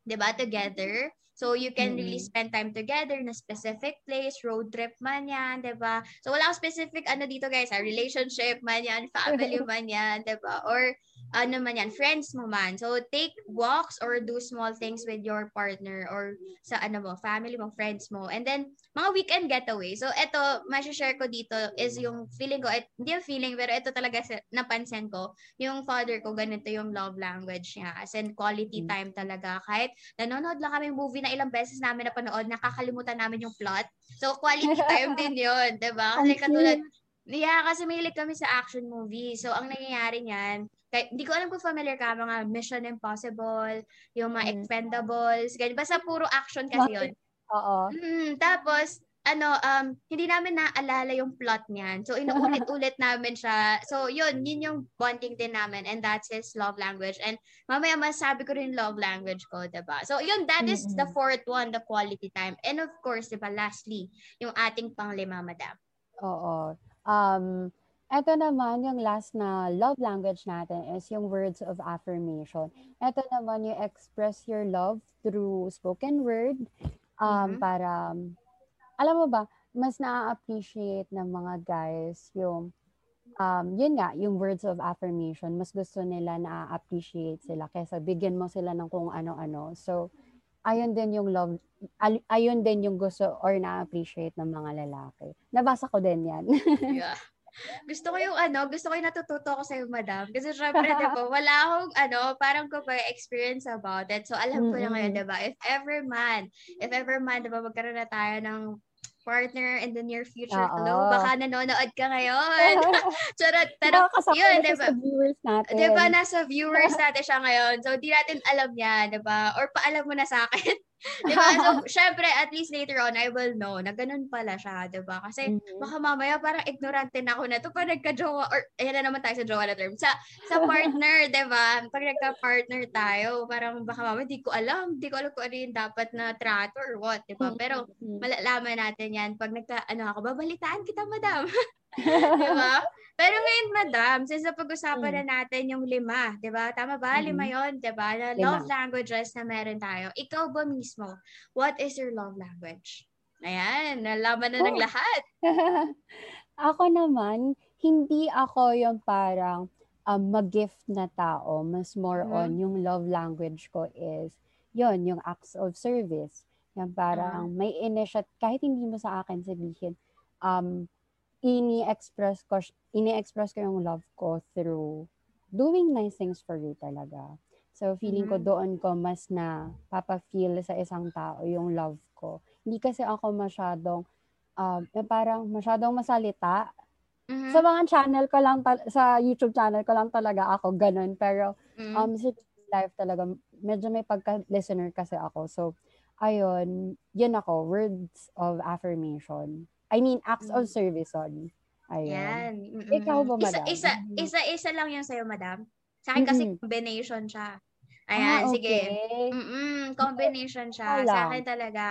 diba, together. So, you can really Mm. spend time together in a specific place, road trip man yan, 'di ba? So, wala akong specific ano dito guys, ha? relationship man yan, family [laughs] man yan, 'di ba? Or ano man yan, friends mo man. So, take walks or do small things with your partner or sa ano mo, family mo, friends mo. And then, mga weekend getaway. So, ito, share ko dito is yung feeling ko, et, hindi yung feeling, pero ito talaga napansin ko, yung father ko, ganito yung love language niya. As in, quality Mm. time talaga. Kahit nanonood lang kami movie na ilang beses namin napanood, nakakalimutan namin yung plot. So, quality [laughs] time din yun, 'di ba? Kasi katulad. Yeah, kasi mahilig kami sa action movie. So, ang nangyayari niyan, kahit, hindi ko alam kung familiar ka, mga Mission Impossible, yung mga Mm. Expendables, ganyan. Basta puro action kasi yun. Oo. Mm, tapos, ano, um, hindi namin naalala yung plot niyan. So, inuulit-ulit [laughs] namin siya. So, yun, yun yung bonding din namin. And that's his love language. And mamaya masabi ko rin love language ko, ba So, yun, that is the Mm-mm. fourth one, the quality time. And of course, 'di ba lastly, yung ating panglima, madam. Oo. Um, eto naman, yung last na love language natin is yung words of affirmation. Eto naman, you express your love through spoken word um, Mhm. para, alam mo ba, mas na-appreciate ng mga guys yung, um, yun nga, yung words of affirmation. Mas gusto nila na-appreciate sila kaysa bigyan mo sila ng kung ano-ano. So, ayun din yung love, al- ayun din yung gusto or na-appreciate ng mga lalaki. Nabasa ko din yan. [laughs] Yeah. Gusto ko yung ano, gusto ko yung natututo ko sa iyo, madam. Kasi syempre, di ba, wala akong ano, parang ko ba experience about it. So, alam ko na ngayon, di ba, if ever man, if ever man, di ba, magkaroon na tayo ng partner in the near future. Oo. Hello, baka nanonood ka ngayon. [laughs] Charot, pero yun, siya diba? sa viewers natin. Di ba, nasa viewers [laughs] natin siya ngayon. So, di natin alam niya, di ba? Or paalam mo na sa akin. [laughs] diba? So, [laughs] syempre, at least later on, I will know na ganun pala siya, diba? Kasi, Mhm. baka mamaya parang ignorante na ako na to pag nagka-jowa, or, ayan na naman tayo sa jowa na term, sa, sa [laughs] partner, diba? Pag nagka-partner tayo, parang baka mamaya, di ko alam, di ko alam kung ano yung dapat na trato or what, diba? Pero, Mhm. malalaman natin yan pag nagka, ano ako, babalitaan kita, madam. di ba? Pero ngayon, madam, since napag-usapan na natin yung lima, di ba? Tama ba? Mm. Lima yon di ba? Na Lima. love languages na meron tayo. Ikaw ba mismo, what is your love language? Ayan, nalaman na ng Oh. lahat. [laughs] ako naman, hindi ako yung parang um, mag-gift na tao. Mas more Mhm. on yung love language ko is, yon yung acts of service. Yung parang Ah. may initiate, kahit hindi mo sa akin sabihin, um, ini-express ko, ini-express ko yung love ko through doing nice things for you talaga. So, feeling ko Mhm. doon ko mas na papa-feel sa isang tao yung love ko. Hindi kasi ako masyadong, um, yung parang masyadong masalita. Mhm. Sa mga channel ko lang, tal- sa YouTube channel ko lang talaga ako ganun. Pero, Mm. um, sa life talaga, medyo may pagka-listener kasi ako. So, ayun, yun ako, words of affirmation. I mean, acts of Mm. service, sorry. Ayun. Yan. Mm-mm. Ikaw ba, isa, madam? isa, Mhm. isa, isa lang yung sa'yo, madam. Sa akin kasi Mhm. combination siya. Ah, Ayan, sige. okay. Mm-mm, combination siya. Lang. Sa akin talaga,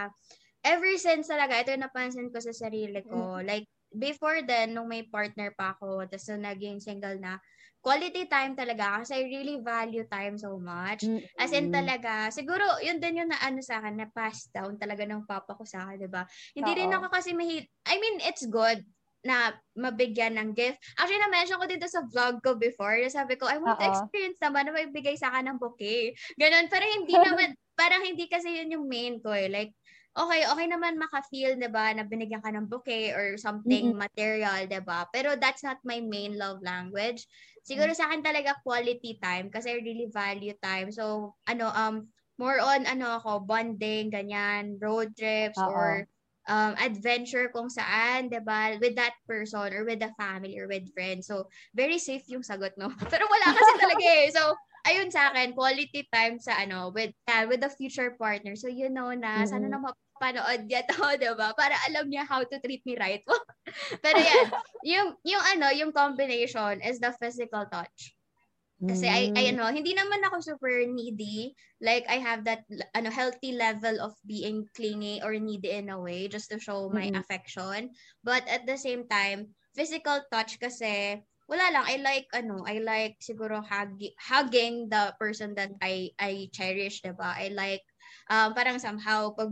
ever since talaga, ito yung napansin ko sa sarili ko. Like, before then, nung may partner pa ako, tapos nung naging single na, quality time talaga kasi I really value time so much. As in talaga, siguro yun din yung naano sa akin, na pass down talaga ng papa ko sa akin, 'di ba? Hindi rin ako kasi mahit I mean, it's good na mabigyan ng gift. Actually, na-mention ko dito sa vlog ko before. Sabi ko, I want to experience naman na may bigay sa akin ng bouquet. Ganon. Pero hindi [laughs] naman, parang hindi kasi yun yung main ko eh. Like, okay, okay naman maka-feel, 'di ba, na binigyan ka ng bouquet or something Mm-mm. material, 'di ba? Pero that's not my main love language. Siguro sa akin talaga quality time kasi I really value time. So, ano, um, more on, ano ako, bonding, ganyan, road trips, Oo. or um, adventure kung saan, 'di ba, with that person or with the family or with friends. So, very safe yung sagot, no? [laughs] Pero wala kasi talaga eh. So, ayun sa akin, quality time sa ano, with uh, with the future partner. So, you know na, sana Mhm. na mapanood niya to, [laughs] 'di ba? Para alam niya how to treat me right. [laughs] Pero yan, yung, yung ano, yung combination is the physical touch. Kasi I, I Mm. ano, hindi naman ako super needy. Like I have that ano healthy level of being clingy or needy in a way just to show my Mm-mm. affection. But at the same time, physical touch kasi wala lang I like ano, I like siguro hug, hugging the person that I I cherish, 'di ba? I like um parang somehow pag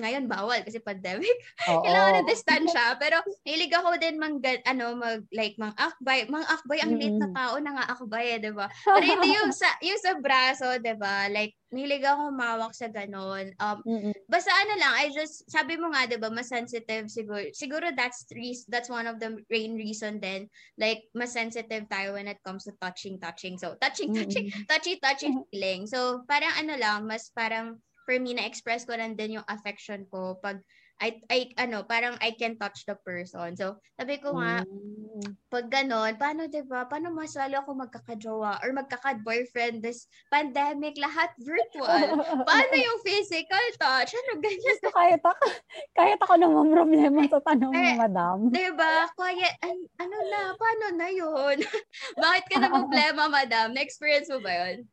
ngayon bawal kasi pandemic [laughs] Oo. kailangan ng distansya. Pero hilig ako din mang, ano, mag, like, mang akbay. Mang akbay, ang liit na Mm. tao na nga akbay, eh, di ba? [laughs] Pero hindi yung sa, yung sa braso, di ba? Like, hilig ako mawak sa ganon. Um, Mm-mm. basta ano lang, I just, sabi mo nga, di ba, mas sensitive siguro. Siguro that's, reas- that's one of the main reason then, like, mas sensitive tayo when it comes to touching, touching. So, touching, touching, Mm-mm. touchy-touchy feeling. So, parang ano lang, mas parang for me na-express ko lang din yung affection ko pag I, I ano, parang I can touch the person. So, sabi ko nga, Mm. pag ganon, paano, di ba? Paano mas lalo ako magkakajowa or magkaka-boyfriend this pandemic, lahat virtual? [laughs] Paano yung physical touch? Ano ganyan? Gusto kahit ako, kahit ako naman problema sa tanong Eh, madam. Di ba? Quiet, an- ano na, paano na yun? [laughs] Bakit ka na [laughs] problema, madam? Na-experience mo ba yun?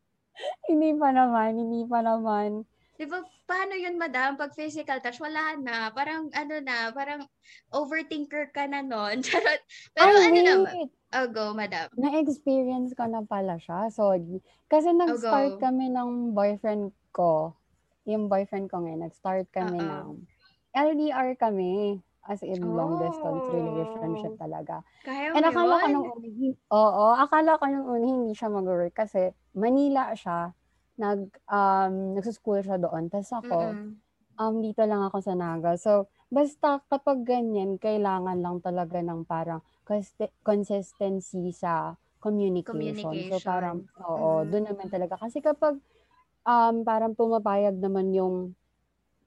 Hindi pa naman, hindi pa naman. Di ba, paano yun, madam? Pag physical touch, wala na. Parang, ano na, parang overthinker ka na nun. [laughs] Charot. Pero Ay, ano naman? wait. Oh, go, madam. Na-experience ko na pala siya. Sorry. Kasi nag-start go. kami ng boyfriend ko. Yung boyfriend ko ngayon, nag-start kami Oo. ng LDR kami. As in, long distance Oh. relationship talaga. Kaya And akala ko yun? nung una, hin- oo, akala ko nung una hindi siya mag-work kasi Manila siya. Nag, um, nagsuschool siya doon. Tapos ako, Mm-mm. um, dito lang ako sa Naga. So, basta kapag ganyan, kailangan lang talaga ng parang consi- consistency sa communication. Communication. So, parang, oo, Mm. doon naman talaga. Kasi kapag um, parang pumapayag naman yung,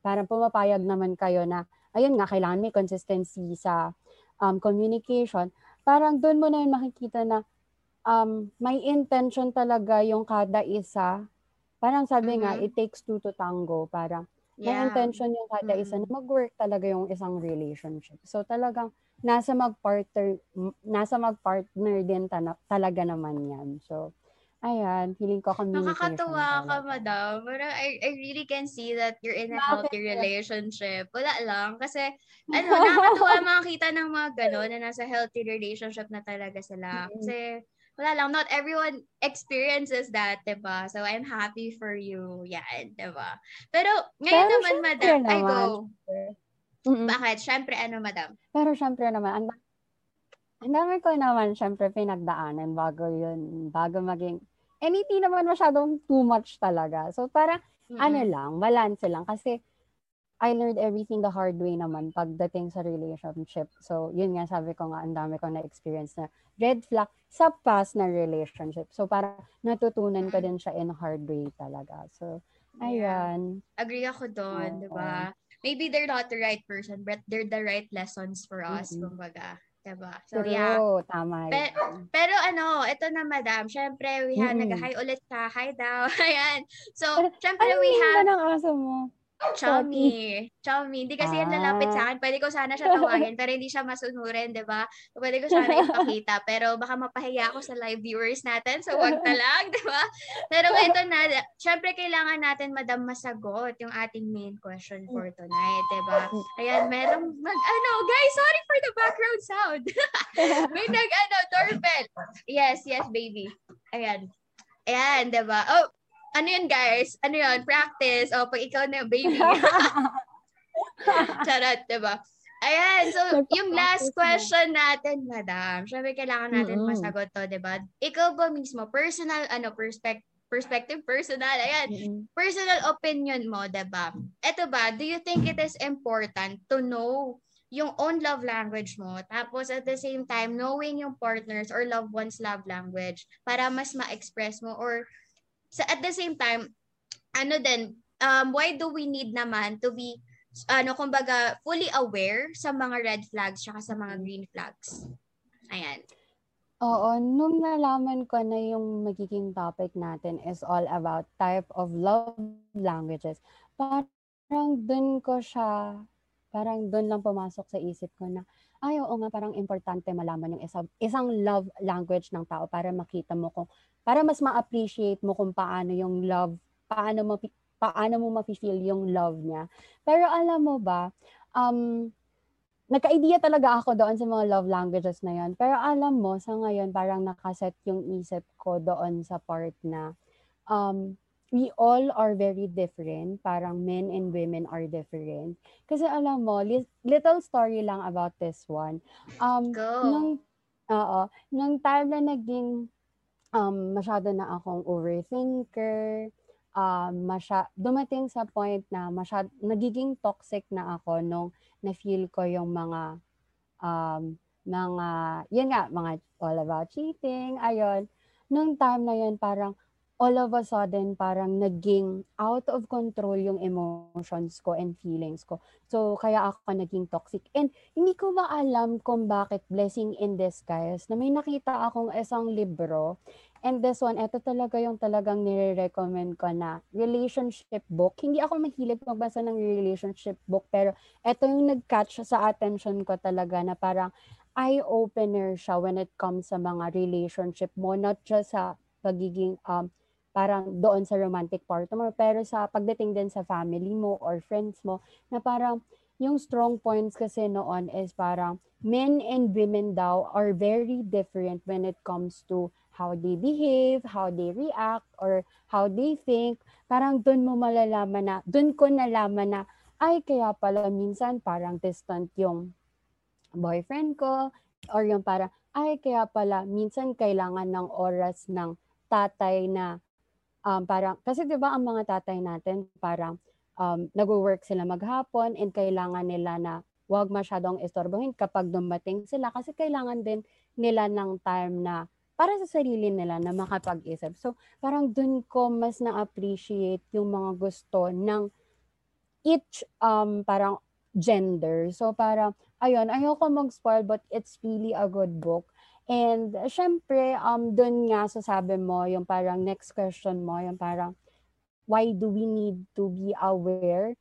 parang pumapayag naman kayo na, ayun nga, kailangan may consistency sa um, communication, parang doon mo na yun makikita na um, may intention talaga yung kada isa. Parang sabi nga, Mhm. it takes two to tango. Parang may Yeah. intention yung kada isa na mag-work talaga yung isang relationship. So talagang nasa mag-partner nasa mag-partner din tana- talaga naman yan. So ayan, feeling ko communication. Nakakatuwa ka, madam. Parang I, I really can see that you're in a healthy relationship. Wala lang. Kasi, [laughs] ano, nakakatuwa makakita ng mga gano'n na nasa healthy relationship na talaga sila. Kasi, wala lang. Not everyone experiences that, diba? So, I'm happy for you. Yan, diba? Pero, ngayon Pero naman, madam, I naman. go. Mm-mm. Bakit? Siyempre, ano, madam? Pero syempre naman, ang, ang dami ko naman syempre pinagdaanan bago yun, bago maging, and hindi naman masyadong too much talaga. So parang, ano Mm-mm. lang, balance lang. Kasi, I learned everything the hard way naman pagdating sa relationship. So, yun nga, sabi ko nga, ang dami ko na-experience na red flag sa past na relationship. So, para natutunan ko din siya in hard way talaga. So, Yeah. ayan. Agree ako doon, Oo. di ba? Maybe they're not the right person, but they're the right lessons for us, Mm-mm. kumbaga. Diba? So, True, yeah. tama Pe-. Pero ano, ito na madam, syempre we have, Mm-mm. nag-hi ulit ka, hi daw. [laughs] Ayan. So, Ano syempre yung we have ng aso mo? Chomi. Chomi. Hindi kasi yan lalapit Ah. sa akin. Pwede ko sana siya [laughs] tawagin, pero hindi siya masunurin, di ba? Pwede ko sana ipakita, pero baka mapahiya ako sa live viewers natin, so wag na lang, di ba? Pero ito na, syempre kailangan natin, madam, masagot yung ating main question for tonight, di ba? Ayan, merong mag, ano, guys, sorry for the background sound. [laughs] May nag, ano, doorbell. Yes, yes, baby. Ayan. Ayan, di ba? Oh, ano yun, guys? Ano yun? Practice. O, pag ikaw na yung baby. [laughs] Charot, di ba? Ayan, so yung last question natin, madam. Syempre, kailangan natin Mm-mm. masagot to, di ba? Ikaw ba mismo, personal, ano, perspective, perspective, personal, ayan, Mm-mm. personal opinion mo, 'di ba? Ito ba, do you think it is important to know yung own love language mo, tapos at the same time, knowing yung partners or loved ones love language para mas ma-express mo or sa at the same time, ano din, um, why do we need naman to be ano kumbaga fully aware sa mga red flags tsaka sa mga green flags. Ayan. Oo, nung nalaman ko na yung magiging topic natin is all about type of love languages, parang dun ko siya, parang dun lang pumasok sa isip ko na, ay oo nga, parang importante malaman yung isang, isang love language ng tao para makita mo kung, para mas ma-appreciate mo kung paano yung love, paano mo, paano mo ma-feel yung love niya. Pero alam mo ba, um, nagka-idea talaga ako doon sa mga love languages na yon. Pero alam mo, sa ngayon, parang nakaset yung isip ko doon sa part na um, we all are very different. Parang men and women are different. Kasi alam mo, li- little story lang about this one. Um, Go. Nung, oo, nung time na naging um, masyado na akong overthinker, um, masya, dumating sa point na masyad, nagiging toxic na ako nung na-feel ko yung mga, um, mga, yun nga, mga all about cheating, ayun. Nung time na yun, parang all of a sudden, parang naging out of control yung emotions ko and feelings ko. So, kaya ako naging toxic. And hindi ko ba alam kung bakit blessing in disguise na may nakita akong isang libro And this one, ito talaga yung talagang nire-recommend ko na relationship book. Hindi ako mahilig magbasa ng relationship book, pero ito yung nag-catch sa attention ko talaga na parang eye-opener siya when it comes sa mga relationship mo, not just sa pagiging um, parang doon sa romantic part mo, pero sa pagdating din sa family mo or friends mo, na parang yung strong points kasi noon is parang men and women daw are very different when it comes to how they behave, how they react, or how they think. Parang doon mo malalaman na, doon ko nalaman na, ay kaya pala minsan parang distant yung boyfriend ko, or yung parang, ay kaya pala minsan kailangan ng oras ng tatay na um, parang, kasi di ba ang mga tatay natin parang um, nag-work sila maghapon and kailangan nila na wag masyadong istorbohin kapag dumating sila kasi kailangan din nila ng time na para sa sarili nila na makapag-isip. So, parang dun ko mas na-appreciate yung mga gusto ng each um, parang gender. So, parang, ayun, ayoko mag-spoil but it's really a good book. And, syempre, um, dun nga sasabi mo, yung parang next question mo, yung parang, why do we need to be aware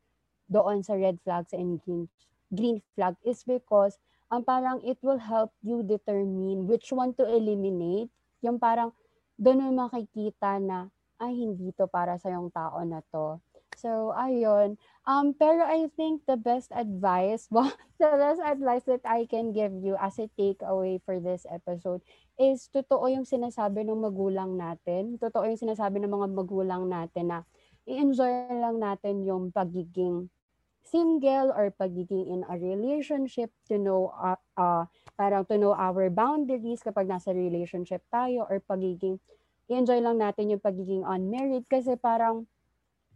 doon sa red flags and green, green flag is because um, parang it will help you determine which one to eliminate. Yung parang doon mo makikita na ay hindi to para sa yung tao na to. So, ayun. Um, pero I think the best advice, [laughs] well, the best advice that I can give you as a takeaway for this episode is totoo yung sinasabi ng magulang natin. Totoo yung sinasabi ng mga magulang natin na i-enjoy lang natin yung pagiging single or pagiging in a relationship to know uh, uh, parang to know our boundaries kapag nasa relationship tayo or pagiging i-enjoy lang natin yung pagiging unmarried kasi parang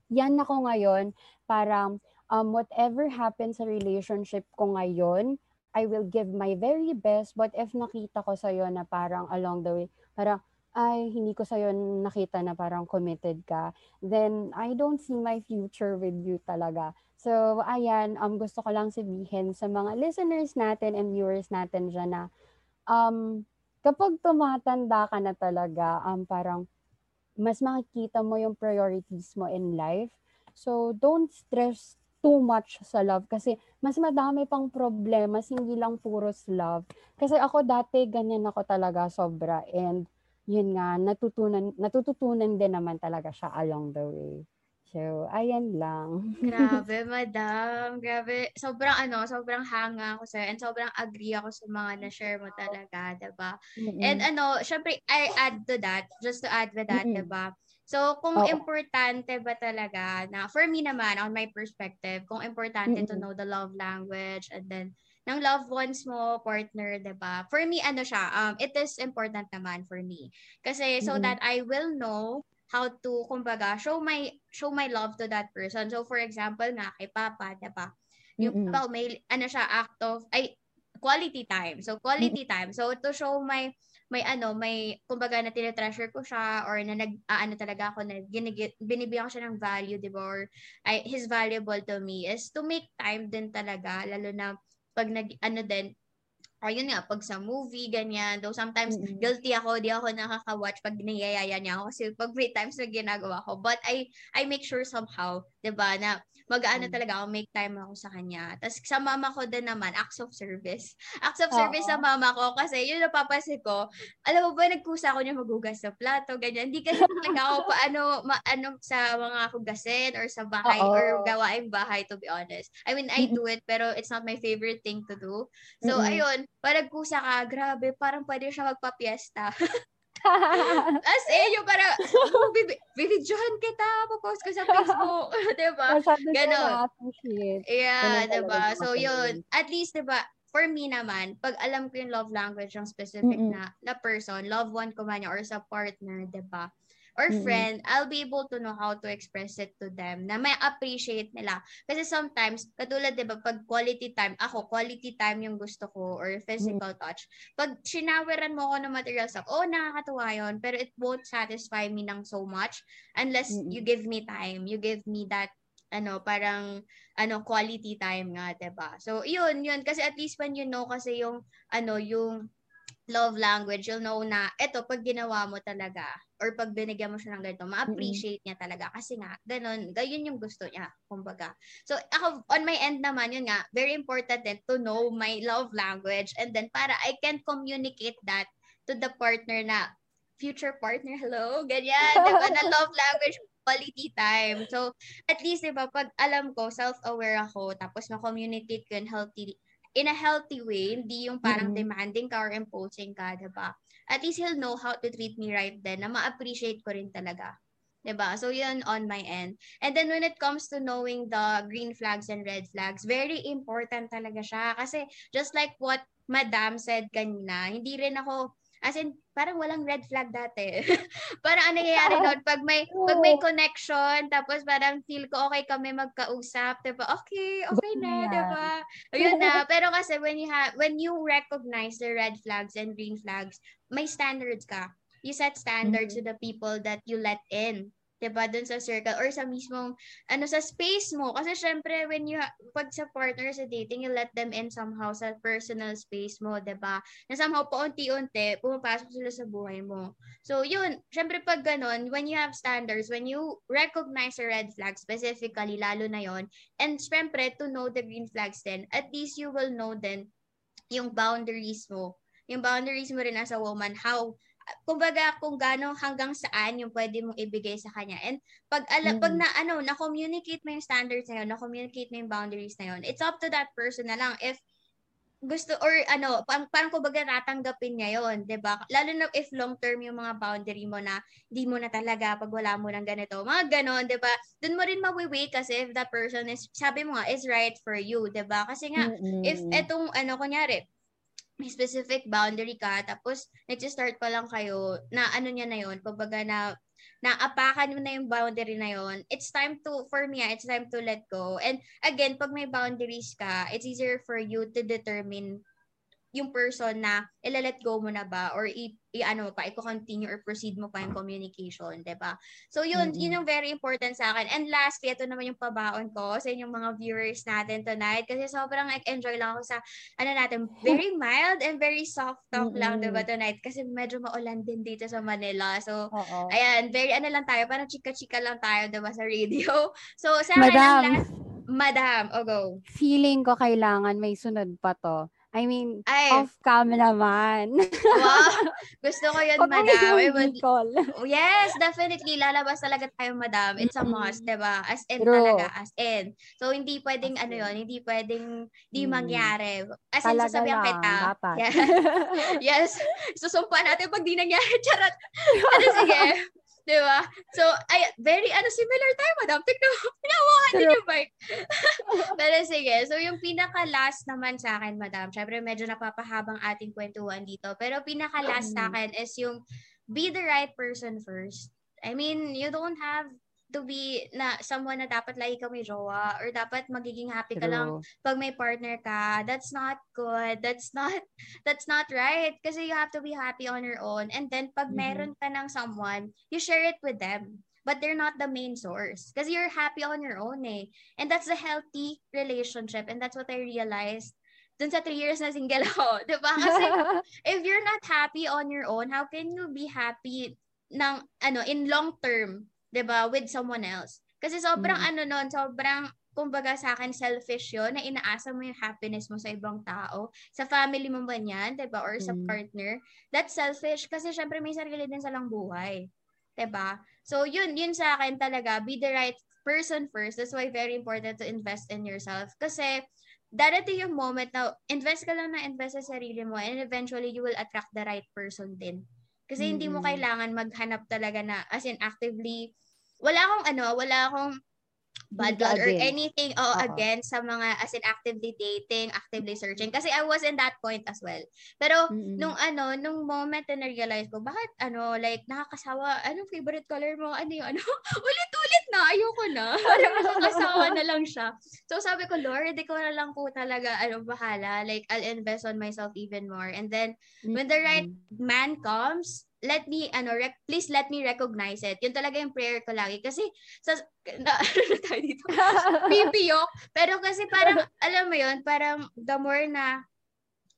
yan ako ngayon, parang um, whatever happens sa relationship ko ngayon, I will give my very best. But if nakita ko sa'yo na parang along the way, parang, ay, hindi ko sa'yo nakita na parang committed ka, then I don't see my future with you talaga. So, ayan, um, gusto ko lang sabihin sa mga listeners natin and viewers natin dyan na um, kapag tumatanda ka na talaga, um, parang mas makikita mo yung priorities mo in life. So, don't stress too much sa love kasi mas madami pang problema, hindi lang puros love. Kasi ako dati ganyan ako talaga sobra and yun nga natutunan natututunan din naman talaga siya along the way. So, ayan lang. [laughs] Grabe, madam. Grabe. Sobrang ano, sobrang hanga ako sa'yo and sobrang agree ako sa mga na-share mo talaga, diba? Mm-mm. And ano, syempre, I add to that, just to add with that, Mm-mm. diba? So, kung oh. importante ba talaga na, for me naman, on my perspective, kung importante Mm-mm. to know the love language and then ng loved ones mo, partner, 'di ba? For me ano siya, um it is important naman for me. Kasi so mm-hmm. that I will know how to kumbaga show my show my love to that person. So for example nga kay Papa, 'di ba? Yung mm-hmm. may ano siya act of ay quality time. So quality mm-hmm. time. So to show my may ano, may kumbaga na tine-treasure ko siya or na nag uh, ano talaga ako na ginigit, binibigyan ko siya ng value, 'di ba? Or I, his valuable to me is to make time din talaga lalo na pag nag ano din ayun nga, pag sa movie, ganyan. Though sometimes mm-hmm. guilty ako, di ako nakaka-watch pag niyayaya niya ako kasi pag may times na ginagawa ko. But I I make sure somehow, 'di ba, na mag-aano mm. talaga ako, make time ako sa kanya. Tapos sa mama ko din naman, acts of service. Acts of service sa mama ko kasi yun napapansin ko, alam mo ba, nagkusa ako niya magugas sa plato, ganyan. Hindi kasi talaga ako [laughs] pa ano, ma, ano sa mga hugasin or sa bahay Uh-oh. or gawaing bahay to be honest. I mean, I do it pero it's not my favorite thing to do. So mm-hmm. ayun, pag nagkusa ka, grabe, parang pwede siya magpa-fiesta. [laughs] [laughs] As in, yung para, oh, bibidyohan kita, popost ko sa [laughs] Facebook. diba? Ganon. Yeah, diba? So, yun. At least, diba, for me naman, pag alam ko yung love language ng specific mm-hmm. na, na person, loved one ko man or sa partner, diba? Or mm-hmm. friend, I'll be able to know how to express it to them na may appreciate nila. Kasi sometimes, katulad 'di ba pag quality time, ako quality time yung gusto ko or physical mm-hmm. touch. Pag shinaweran mo ako ng material stuff, oh nakakatuwa 'yon, pero it won't satisfy me ng so much unless mm-hmm. you give me time, you give me that ano, parang ano quality time nga, 'di ba? So, 'yun, 'yun kasi at least when you know kasi yung ano, yung love language, you'll know na eto pag ginawa mo talaga or pag binigyan mo siya ng ganito, ma-appreciate niya talaga kasi nga ganun, gayon yung gusto niya, kumbaga. So ako on my end naman yun nga, very important din to know my love language and then para I can communicate that to the partner na future partner, [laughs] hello, ganyan, diba, na [laughs] love language quality time. So, at least, diba, pag alam ko, self-aware ako, tapos na-communicate ko in healthy in a healthy way, hindi yung parang mm-hmm. demanding ka or imposing ka, diba? At least he'll know how to treat me right then, na ma-appreciate ko rin talaga. Diba? So, yun on my end. And then, when it comes to knowing the green flags and red flags, very important talaga siya. Kasi, just like what Madam said kanina, hindi rin ako As in, parang walang red flag dati. [laughs] parang ano nangyayari noon, pag may, pag may connection, tapos parang feel ko okay kami magkausap, diba? Okay, okay na, diba? Ayun na. [laughs] Pero kasi when you have, when you recognize the red flags and green flags, may standards ka. You set standards mm-hmm. to the people that you let in 'Diba, dun sa circle or sa mismong ano sa space mo. Kasi syempre when you pag sa partner sa dating you let them in somehow sa personal space mo 'di ba na somehow paunti-unti pumapasok sila sa buhay mo. So yun. Syempre pag ganun when you have standards when you recognize a red flag specifically lalo na yon and syempre to know the green flags then at least you will know then yung boundaries mo. Yung boundaries mo rin as a woman how kumbaga kung gaano hanggang saan yung pwede mong ibigay sa kanya. And pag ala, mm-hmm. pag na ano, na-communicate mo yung standards na yun, na-communicate mo yung boundaries na yun, it's up to that person na lang if gusto or ano, parang, parang kumbaga natanggapin niya yon, 'di ba? Lalo na if long term yung mga boundary mo na di mo na talaga pag wala mo ng ganito. Mga ganon, 'di ba? Doon mo rin mawiwi kasi if that person is sabi mo nga is right for you, 'di ba? Kasi nga mm-hmm. if etong ano kunyari, may specific boundary ka, tapos nag-start pa lang kayo, na ano niya na yon kumbaga na naapakan mo na yung boundary na yon it's time to, for me, ah, it's time to let go. And again, pag may boundaries ka, it's easier for you to determine yung person na ilalet go mo na ba or i, i ano pa i-continue or proceed mo pa yung communication, 'di ba? So yun, mm-hmm. yun yung very important sa akin. And lastly, ito naman yung pabaon ko sa inyong mga viewers natin tonight kasi sobrang like, enjoy lang ako sa ano natin, very [laughs] mild and very soft talk mm-hmm. lang 'di ba tonight kasi medyo maulan din dito sa Manila. So Uh-oh. ayan, very ano lang tayo, parang chika-chika lang tayo 'di ba sa radio. [laughs] So sa Madam. akin last Madam, o oh, go. Feeling ko kailangan may sunod pa to. I mean, Ay. off cam naman. wow. [laughs] Gusto ko yun, madam. Would, call. yes, definitely. Lalabas talaga tayo, madam. It's a must, mm. diba? As in True. talaga, as in. So, hindi pwedeng, ano yon hindi pwedeng di mm. mangyari. As in, talaga sasabihan lang, kita. Dapat. Yeah. [laughs] yes. Susumpa natin pag di nangyari. [laughs] Charot. Ano, sige. Di ba? So, ay, very, ano, similar tayo, madam. Tignan mo, pinawakan din yung bike. Pero sige, so yung pinaka-last naman sa akin, madam, syempre medyo napapahabang ating kwentuhan dito, pero pinaka-last sa akin is yung be the right person first. I mean, you don't have to be na someone na dapat lagi ka may jowa or dapat magiging happy ka lang pag may partner ka. That's not good. That's not [laughs] that's not right kasi you have to be happy on your own. And then pag mm-hmm. meron ka ng someone, you share it with them. But they're not the main source because you're happy on your own eh. And that's a healthy relationship and that's what I realized dun sa three years na single ako. [laughs] Diba? Kasi [laughs] if you're not happy on your own, how can you be happy ng, ano, in long term 'di ba, with someone else. Kasi sobrang mm. ano noon, sobrang kumbaga sa akin selfish 'yon na inaasa mo yung happiness mo sa ibang tao, sa family mo ba niyan, 'di ba, or sa mm. partner. That's selfish kasi syempre may sarili din silang buhay. 'Di ba? So yun, yun sa akin talaga, be the right person first. That's why very important to invest in yourself kasi darating yung moment na invest ka lang na invest sa sarili mo and eventually you will attract the right person din. Kasi mm-hmm. hindi mo kailangan maghanap talaga na as in actively wala akong ano, wala akong bad blood or anything oh, uh-huh. against sa mga as in actively dating, actively searching. Kasi I was in that point as well. Pero mm-hmm. nung ano, nung moment na realize ko, bakit ano, like nakakasawa, anong favorite color mo? Ano yung ano? [laughs] Ulit-ulit na, ayoko na. [laughs] Parang nakakasawa na lang siya. So sabi ko, Lord, ikaw na lang po talaga, ano, bahala. Like, I'll invest on myself even more. And then, mm-hmm. when the right man comes, let me ano rec- please let me recognize it. Yun talaga yung prayer ko lagi kasi sa na, [laughs] ano tayo dito? [laughs] Pipiyok. Pero kasi parang alam mo yun, parang the more na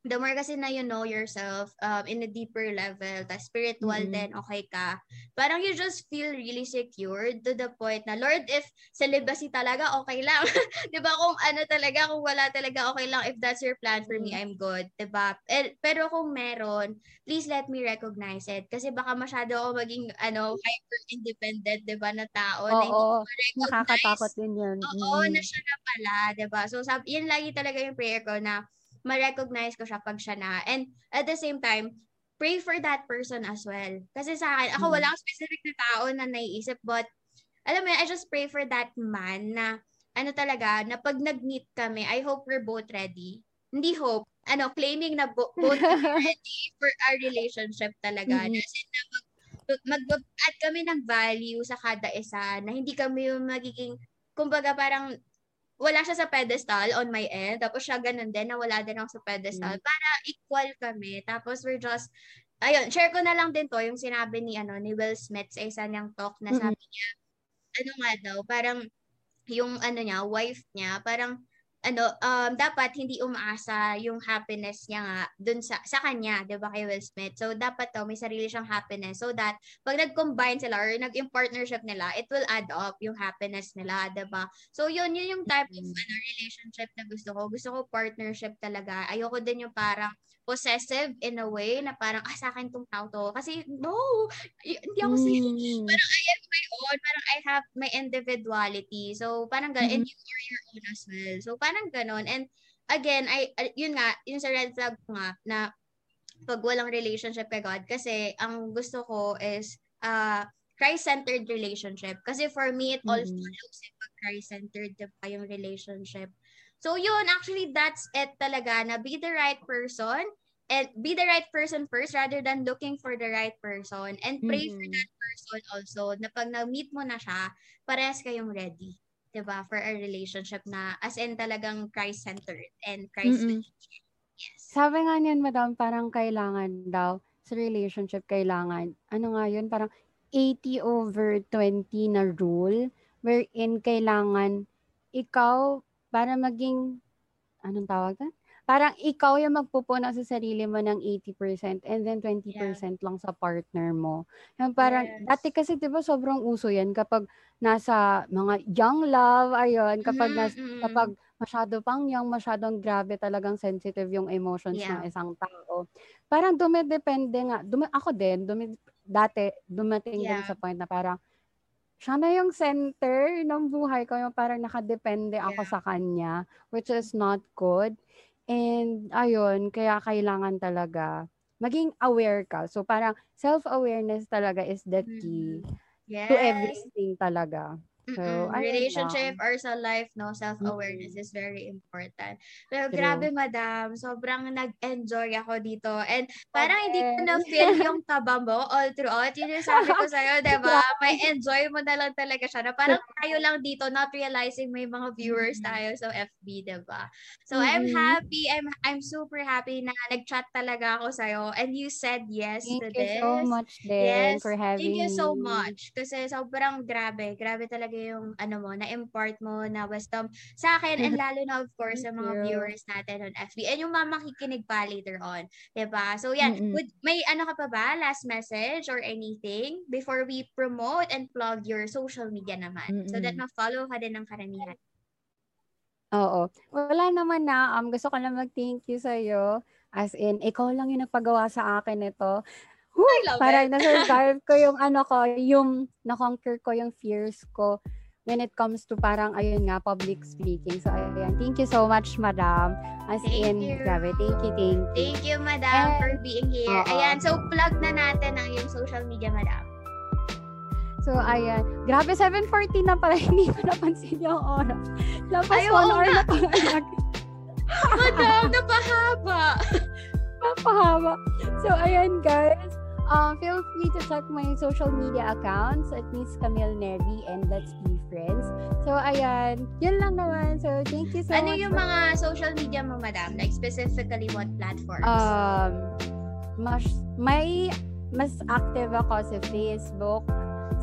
the more kasi na you know yourself um, in a deeper level, ta spiritual mm-hmm. din, okay ka, parang you just feel really secure to the point na, Lord, if celibacy talaga, okay lang. [laughs] ba Kung ano talaga, kung wala talaga, okay lang. If that's your plan for me, mm-hmm. I'm good. Ba Eh, pero kung meron, please let me recognize it. Kasi baka masyado ako maging, ano, hyper-independent, di ba, na tao. Oo, na nakakatakot din yun. Oo, mm-hmm. na siya na pala, ba So, sab- yun lagi talaga yung prayer ko na, ma-recognize ko siya pag siya na. And at the same time, pray for that person as well. Kasi sa akin, ako mm. walang specific na tao na naiisip, but alam mo, I just pray for that man na ano talaga, na pag nag-meet kami, I hope we're both ready. Hindi hope, ano, claiming na bo- both [laughs] ready for our relationship talaga. Mm-hmm. Kasi na mag, mag-add kami ng value sa kada isa na hindi kami yung magiging, kumbaga parang wala siya sa pedestal on my end. Tapos siya ganun din, na wala din ako sa pedestal. Mm. Para equal kami. Tapos we're just, ayun, share ko na lang din to, yung sinabi ni, ano, ni Will Smith sa isa niyang talk na sabi niya, ano nga daw, parang yung ano niya, wife niya, parang ano, um, dapat hindi umaasa yung happiness niya nga dun sa, sa kanya, di ba, kay Will Smith. So, dapat to, may sarili siyang happiness so that pag nag-combine sila or nag-in partnership nila, it will add up yung happiness nila, di ba? So, yun, yun yung type of ano, relationship na gusto ko. Gusto ko partnership talaga. Ayoko din yung parang possessive in a way na parang, ah, sa akin tong tao to. Kasi, no, hindi ako mm. parang I have my own, parang I have my individuality. So, parang ganun, mm-hmm. and you are your own as well. So, parang ganun. And, again, I, yun nga, yun sa red flag ko nga, na pag walang relationship kay God, kasi ang gusto ko is, uh, Christ-centered relationship. Kasi for me, it all mm-hmm. follows if pag Christ-centered diba, yung relationship. So yun, actually that's it talaga na be the right person and be the right person first rather than looking for the right person and pray mm-hmm. for that person also na pag na-meet mo na siya, parehas kayong ready. 'di ba? For a relationship na as in talagang Christ-centered and Christ mm Yes. Sabi nga niyan, madam, parang kailangan daw sa relationship kailangan. Ano nga 'yun? Parang 80 over 20 na rule wherein kailangan ikaw para maging, anong tawag doon? Parang ikaw yung magpupuno sa sarili mo ng 80% and then 20% yeah. lang sa partner mo. Yung parang, yes. dati kasi 'di ba sobrang uso yan kapag nasa mga young love, ayun, kapag, mm-hmm. nas, kapag masyado pang young, masyadong grabe talagang sensitive yung emotions yeah. ng isang tao. Parang dumidepende nga, dumi, ako din, dumi, dati, dumating yeah. din sa point na parang, siya na yung center ng buhay ko. Yung parang nakadepende ako yeah. sa kanya, which is not good. And ayun, kaya kailangan talaga maging aware ka. So parang self-awareness talaga is the key mm. yes. to everything talaga. So, relationship lang. or sa life, no, self-awareness mm-hmm. is very important. Pero True. grabe, madam, sobrang nag-enjoy ako dito. And parang okay. hindi ko na-feel [laughs] yung taba mo all throughout. Yun yung sabi ko sa'yo, [laughs] diba? May enjoy mo na lang talaga siya. Na parang tayo lang dito, not realizing may mga viewers tayo sa FB, diba? So, mm-hmm. I'm happy. I'm I'm super happy na nag-chat talaga ako sa'yo. And you said yes Thank to this. Thank you so much din yes. for having Thank you so much. Kasi sobrang grabe. Grabe talaga yung ano mo, na-impart mo na wisdom sa akin and [laughs] lalo na of course sa mga viewers natin on FB and yung mga makikinig pa later on. 'Di ba? So yan, mm-hmm. would, may ano ka pa ba last message or anything before we promote and plug your social media naman mm-hmm. so that ma-follow ka din ng karamihan. Oo. Wala naman na. Um, gusto ko lang mag-thank you sa'yo. As in, ikaw lang yung nagpagawa sa akin ito. Woo! Parang na-survive ko [laughs] yung ano ko, yung na-conquer ko yung fears ko when it comes to parang, ayun nga, public speaking. So, ayun. Thank you so much, madam. As thank in, you. grabe. Thank you, thank you. Thank you, madam, And, for being here. Uh-oh. Ayan, so plug na natin ang yung social media, madam. So, ayan. Grabe, 7.40 na pala. [laughs] Hindi ko napansin yung oras. Lapos Ay, one hour na pala. [laughs] madam, napahaba. napahaba. So, ayan, guys. Um, feel free to check my social media accounts at Miss Camille Neri and Let's Be Friends. So, ayan. Yun lang naman. So, thank you so ano much. Ano yung for... mga social media mo, madam? Like, specifically what platforms? Um, mas, may, mas active ako sa Facebook,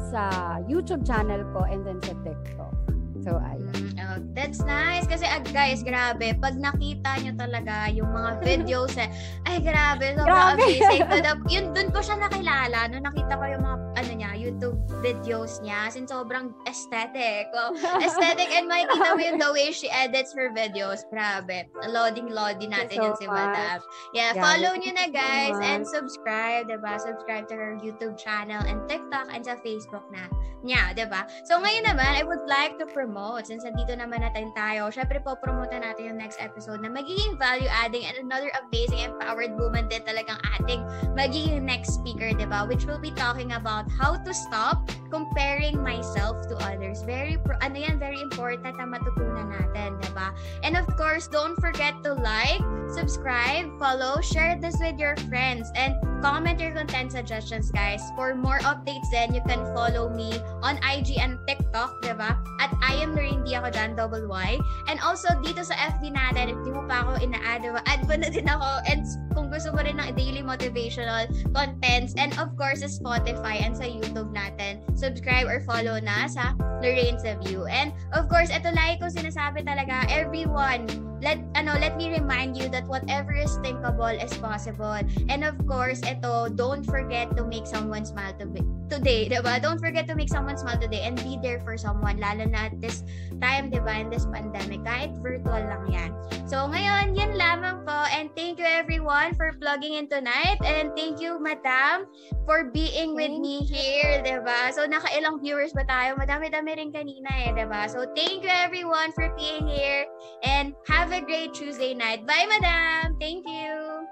sa YouTube channel ko, and then sa TikTok. So, ayun. Mm, oh, that's nice. Kasi, uh, guys, grabe. Pag nakita nyo talaga yung mga [laughs] videos, eh, ay, grabe. Sobrang grabe. amazing. [laughs] To the, yun, dun ko siya nakilala. No, nakita ko yung mga, ano YouTube videos niya. Sin sobrang aesthetic. Well, [laughs] aesthetic and makikita mo yung the way she edits her videos. Grabe. Loading-loading natin so yun si Madam. Yeah, yeah follow nyo na, guys. So and subscribe, diba? Subscribe to her YouTube channel and TikTok and sa Facebook na niya, diba? So, ngayon naman, I would like to promote. Since nandito naman natin tayo, syempre po promote natin yung next episode na magiging value adding and another amazing empowered woman din talagang ating magiging next speaker, di ba? Which will be talking about how to stop comparing myself to others. Very, ano yan, very important na matutunan natin, di ba? And of course, don't forget to like, subscribe, follow, share this with your friends, and comment your content suggestions, guys. For more updates then, you can follow me on IG and TikTok, di ba? At I am D ako dyan, double Y. And also, dito sa FB natin, if mo pa ako ina-add, add mo na din ako. And kung gusto mo rin ng daily motivational contents and of course sa Spotify and sa YouTube natin, subscribe or follow na sa Lorraine's View. And of course, ito lagi ko sinasabi talaga, everyone, let ano let me remind you that whatever is thinkable is possible. And of course, ito, don't forget to make someone smile to today, 'di ba? Don't forget to make someone smile today and be there for someone lalo na at this time, 'di ba, in this pandemic. Kahit virtual lang 'yan. So ngayon, yan lamang po and thank you everyone for plugging in tonight and thank you Madam for being with me here, 'di ba? So nakailang viewers ba tayo? Madami-dami rin kanina eh, 'di ba? So thank you everyone for being here and have a great Tuesday night. Bye, Madam. Thank you.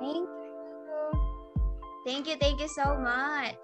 Thank you. Thank you, thank you so much.